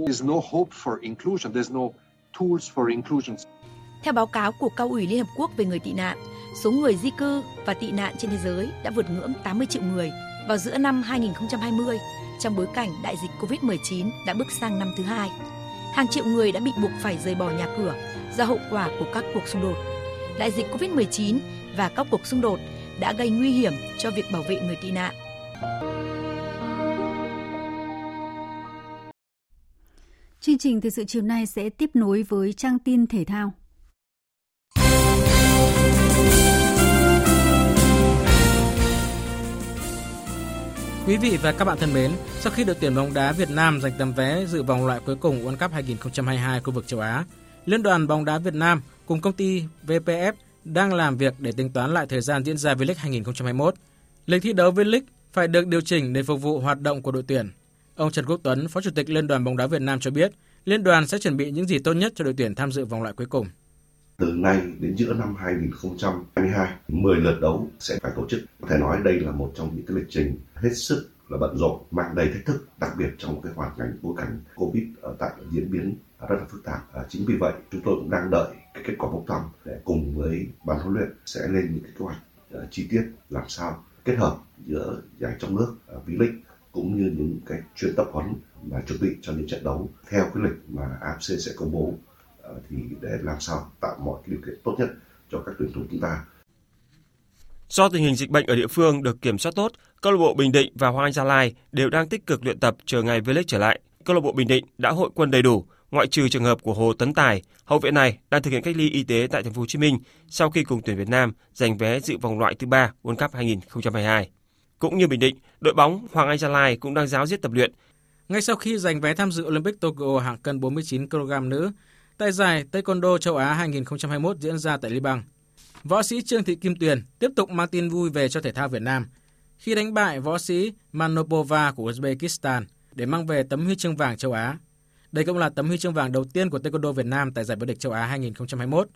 Theo báo cáo của Cao ủy Liên Hợp Quốc về người tị nạn, số người di cư và tị nạn trên thế giới đã vượt ngưỡng 80 triệu người vào giữa năm 2020 trong bối cảnh đại dịch COVID-19 đã bước sang năm thứ hai. Hàng triệu người đã bị buộc phải rời bỏ nhà cửa do hậu quả của các cuộc xung đột. Đại dịch COVID-19 và các cuộc xung đột đã gây nguy hiểm cho việc bảo vệ người tị nạn. Chương trình thời sự chiều nay sẽ tiếp nối với trang tin thể thao. Quý vị và các bạn thân mến, sau khi đội tuyển bóng đá Việt Nam giành tấm vé dự vòng loại cuối cùng World Cup 2022 khu vực châu Á, Liên đoàn bóng đá Việt Nam cùng công ty VPF đang làm việc để tính toán lại thời gian diễn ra V-League 2021. Lịch thi đấu V-League phải được điều chỉnh để phục vụ hoạt động của đội tuyển. Ông Trần Quốc Tuấn, Phó Chủ tịch Liên đoàn bóng đá Việt Nam cho biết, Liên đoàn sẽ chuẩn bị những gì tốt nhất cho đội tuyển tham dự vòng loại cuối cùng. Từ nay đến giữa năm 2022, 10 lượt đấu sẽ phải tổ chức. Có thể nói đây là một trong những cái lịch trình hết sức là bận rộn, mang đầy thách thức, đặc biệt trong cái hoàn cảnh bối cảnh Covid ở tại diễn biến rất là phức tạp. À, chính vì vậy, chúng tôi cũng đang đợi cái kết quả bốc thăm để cùng với ban huấn luyện sẽ lên những cái kế hoạch uh, chi tiết làm sao kết hợp giữa giải trong nước uh, V-League cũng như những cái chuyên tập huấn và chuẩn bị cho những trận đấu theo cái lịch mà AFC sẽ công bố thì để làm sao tạo mọi điều kiện tốt nhất cho các tuyển thủ chúng ta Do tình hình dịch bệnh ở địa phương được kiểm soát tốt, câu lạc bộ Bình Định và Hoàng Anh Gia Lai đều đang tích cực luyện tập chờ ngày V-League trở lại. Câu lạc bộ Bình Định đã hội quân đầy đủ, ngoại trừ trường hợp của Hồ Tấn Tài, hậu vệ này đang thực hiện cách ly y tế tại thành phố Hồ Chí Minh sau khi cùng tuyển Việt Nam giành vé dự vòng loại thứ ba World Cup 2022. Cũng như Bình Định, đội bóng Hoàng Anh Gia Lai cũng đang giáo diết tập luyện. Ngay sau khi giành vé tham dự Olympic Tokyo hạng cân 49 kg nữ, tại giải Taekwondo châu Á 2021 diễn ra tại Liban, võ sĩ Trương Thị Kim Tuyền tiếp tục mang tin vui về cho thể thao Việt Nam khi đánh bại võ sĩ Manopova của Uzbekistan để mang về tấm huy chương vàng châu Á. Đây cũng là tấm huy chương vàng đầu tiên của Taekwondo Việt Nam tại giải vô địch châu Á 2021.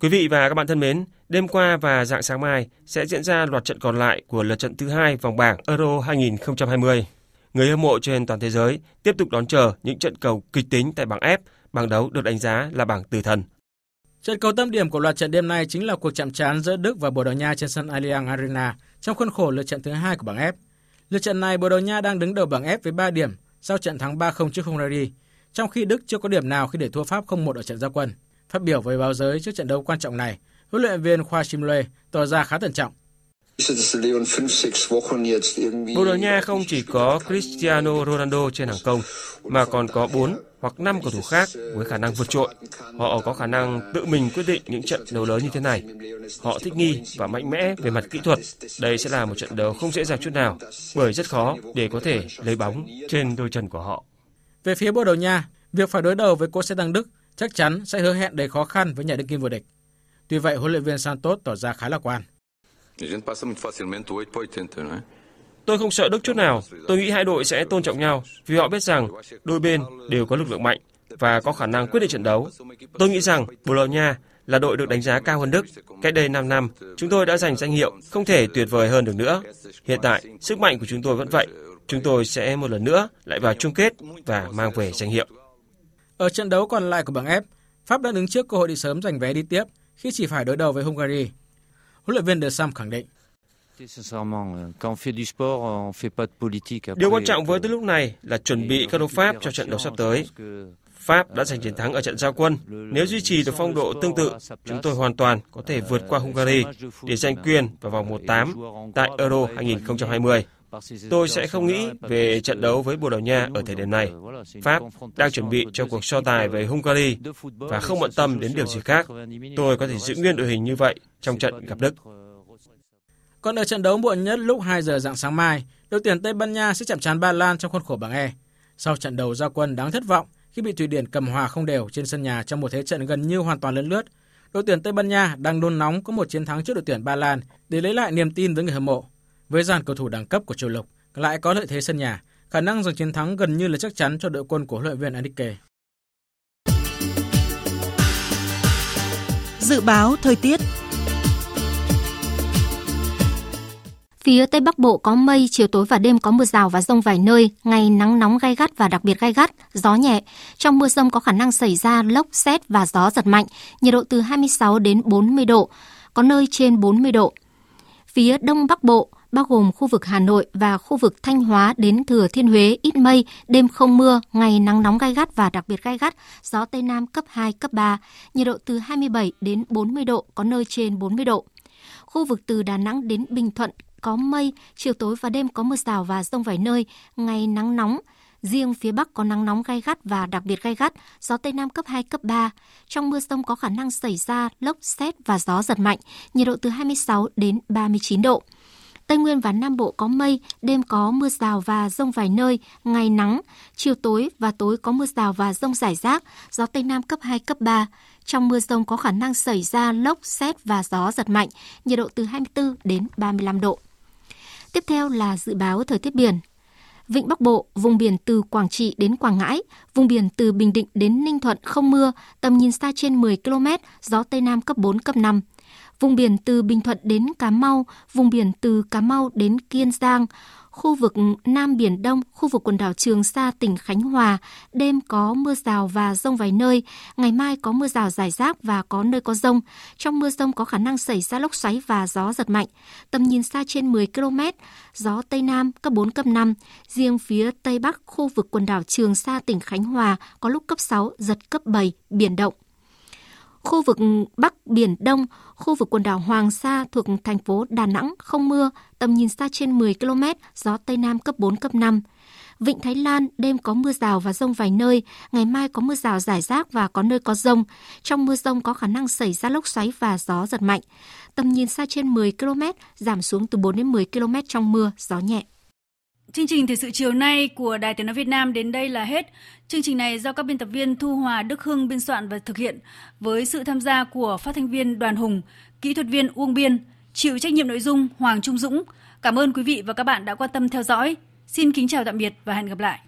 Quý vị và các bạn thân mến, đêm qua và dạng sáng mai sẽ diễn ra loạt trận còn lại của lượt trận thứ hai vòng bảng Euro 2020. Người hâm mộ trên toàn thế giới tiếp tục đón chờ những trận cầu kịch tính tại bảng F, bảng đấu được đánh giá là bảng tử thần. Trận cầu tâm điểm của loạt trận đêm nay chính là cuộc chạm trán giữa Đức và Bồ Đào Nha trên sân Allianz Arena trong khuôn khổ lượt trận thứ hai của bảng F. Lượt trận này Bồ Đào Nha đang đứng đầu bảng F với 3 điểm sau trận thắng 3-0 trước Hungary, trong khi Đức chưa có điểm nào khi để thua Pháp 0-1 ở trận giao quân. Phát biểu với báo giới trước trận đấu quan trọng này, huấn luyện viên Khoa Chimle tỏ ra khá thận trọng. Bồ Đào Nha không chỉ có Cristiano Ronaldo trên hàng công, mà còn có 4 hoặc 5 cầu thủ khác với khả năng vượt trội. Họ có khả năng tự mình quyết định những trận đấu lớn như thế này. Họ thích nghi và mạnh mẽ về mặt kỹ thuật. Đây sẽ là một trận đấu không dễ dàng chút nào, bởi rất khó để có thể lấy bóng trên đôi chân của họ. Về phía Bồ Đào Nha, việc phải đối đầu với cô xe tăng Đức chắc chắn sẽ hứa hẹn đầy khó khăn với nhà đương kim vô địch. Tuy vậy, huấn luyện viên Santos tỏ ra khá lạc quan. Tôi không sợ Đức chút nào. Tôi nghĩ hai đội sẽ tôn trọng nhau vì họ biết rằng đôi bên đều có lực lượng mạnh và có khả năng quyết định trận đấu. Tôi nghĩ rằng Bồ Đào Nha là đội được đánh giá cao hơn Đức. Cách đây 5 năm, chúng tôi đã giành danh hiệu không thể tuyệt vời hơn được nữa. Hiện tại, sức mạnh của chúng tôi vẫn vậy. Chúng tôi sẽ một lần nữa lại vào chung kết và mang về danh hiệu. Ở trận đấu còn lại của bảng F, Pháp đã đứng trước cơ hội đi sớm giành vé đi tiếp khi chỉ phải đối đầu với Hungary. Huấn luyện viên De Sam khẳng định. Điều quan trọng với tới lúc này là chuẩn bị các đấu Pháp cho trận đấu sắp tới. Pháp đã giành chiến thắng ở trận giao quân. Nếu duy trì được phong độ tương tự, chúng tôi hoàn toàn có thể vượt qua Hungary để giành quyền vào vòng 1-8 tại Euro 2020. Tôi sẽ không nghĩ về trận đấu với Bồ Đào Nha ở thời điểm này. Pháp đang chuẩn bị cho cuộc so tài với Hungary và không bận tâm đến điều gì khác. Tôi có thể giữ nguyên đội hình như vậy trong trận gặp Đức. Còn ở trận đấu muộn nhất lúc 2 giờ dạng sáng mai, đội tuyển Tây Ban Nha sẽ chạm trán Ba Lan trong khuôn khổ bảng E. Sau trận đầu giao quân đáng thất vọng khi bị Thụy Điển cầm hòa không đều trên sân nhà trong một thế trận gần như hoàn toàn lấn lướt, đội tuyển Tây Ban Nha đang đôn nóng có một chiến thắng trước đội tuyển Ba Lan để lấy lại niềm tin với người hâm mộ. Với dàn cầu thủ đẳng cấp của châu lục lại có lợi thế sân nhà, khả năng giành chiến thắng gần như là chắc chắn cho đội quân của huấn luyện viên Enrique. Dự báo thời tiết Phía Tây Bắc Bộ có mây, chiều tối và đêm có mưa rào và rông vài nơi, ngày nắng nóng gai gắt và đặc biệt gai gắt, gió nhẹ. Trong mưa rông có khả năng xảy ra lốc, xét và gió giật mạnh, nhiệt độ từ 26 đến 40 độ, có nơi trên 40 độ. Phía Đông Bắc Bộ, bao gồm khu vực Hà Nội và khu vực Thanh Hóa đến Thừa Thiên Huế ít mây, đêm không mưa, ngày nắng nóng gai gắt và đặc biệt gai gắt, gió Tây Nam cấp 2, cấp 3, nhiệt độ từ 27 đến 40 độ, có nơi trên 40 độ. Khu vực từ Đà Nẵng đến Bình Thuận có mây, chiều tối và đêm có mưa rào và rông vài nơi, ngày nắng nóng. Riêng phía Bắc có nắng nóng gai gắt và đặc biệt gai gắt, gió Tây Nam cấp 2, cấp 3. Trong mưa rông có khả năng xảy ra lốc, xét và gió giật mạnh, nhiệt độ từ 26 đến 39 độ. Tây Nguyên và Nam Bộ có mây, đêm có mưa rào và rông vài nơi, ngày nắng, chiều tối và tối có mưa rào và rông rải rác, gió Tây Nam cấp 2, cấp 3. Trong mưa rông có khả năng xảy ra lốc, xét và gió giật mạnh, nhiệt độ từ 24 đến 35 độ. Tiếp theo là dự báo thời tiết biển. Vịnh Bắc Bộ, vùng biển từ Quảng Trị đến Quảng Ngãi, vùng biển từ Bình Định đến Ninh Thuận không mưa, tầm nhìn xa trên 10 km, gió Tây Nam cấp 4, cấp 5. Vùng biển từ Bình Thuận đến Cà Mau, vùng biển từ Cà Mau đến Kiên Giang, khu vực Nam Biển Đông, khu vực quần đảo Trường Sa, tỉnh Khánh Hòa, đêm có mưa rào và rông vài nơi, ngày mai có mưa rào rải rác và có nơi có rông. Trong mưa rông có khả năng xảy ra lốc xoáy và gió giật mạnh, tầm nhìn xa trên 10 km, gió Tây Nam cấp 4, cấp 5. Riêng phía Tây Bắc, khu vực quần đảo Trường Sa, tỉnh Khánh Hòa có lúc cấp 6, giật cấp 7, biển động. Khu vực Bắc Biển Đông, khu vực quần đảo Hoàng Sa thuộc thành phố Đà Nẵng không mưa, tầm nhìn xa trên 10 km, gió Tây Nam cấp 4, cấp 5. Vịnh Thái Lan đêm có mưa rào và rông vài nơi, ngày mai có mưa rào rải rác và có nơi có rông. Trong mưa rông có khả năng xảy ra lốc xoáy và gió giật mạnh. Tầm nhìn xa trên 10 km, giảm xuống từ 4 đến 10 km trong mưa, gió nhẹ. Chương trình Thời sự chiều nay của Đài Tiếng Nói Việt Nam đến đây là hết. Chương trình này do các biên tập viên Thu Hòa, Đức Hưng biên soạn và thực hiện với sự tham gia của phát thanh viên Đoàn Hùng, kỹ thuật viên Uông Biên, chịu trách nhiệm nội dung Hoàng Trung Dũng. Cảm ơn quý vị và các bạn đã quan tâm theo dõi. Xin kính chào tạm biệt và hẹn gặp lại.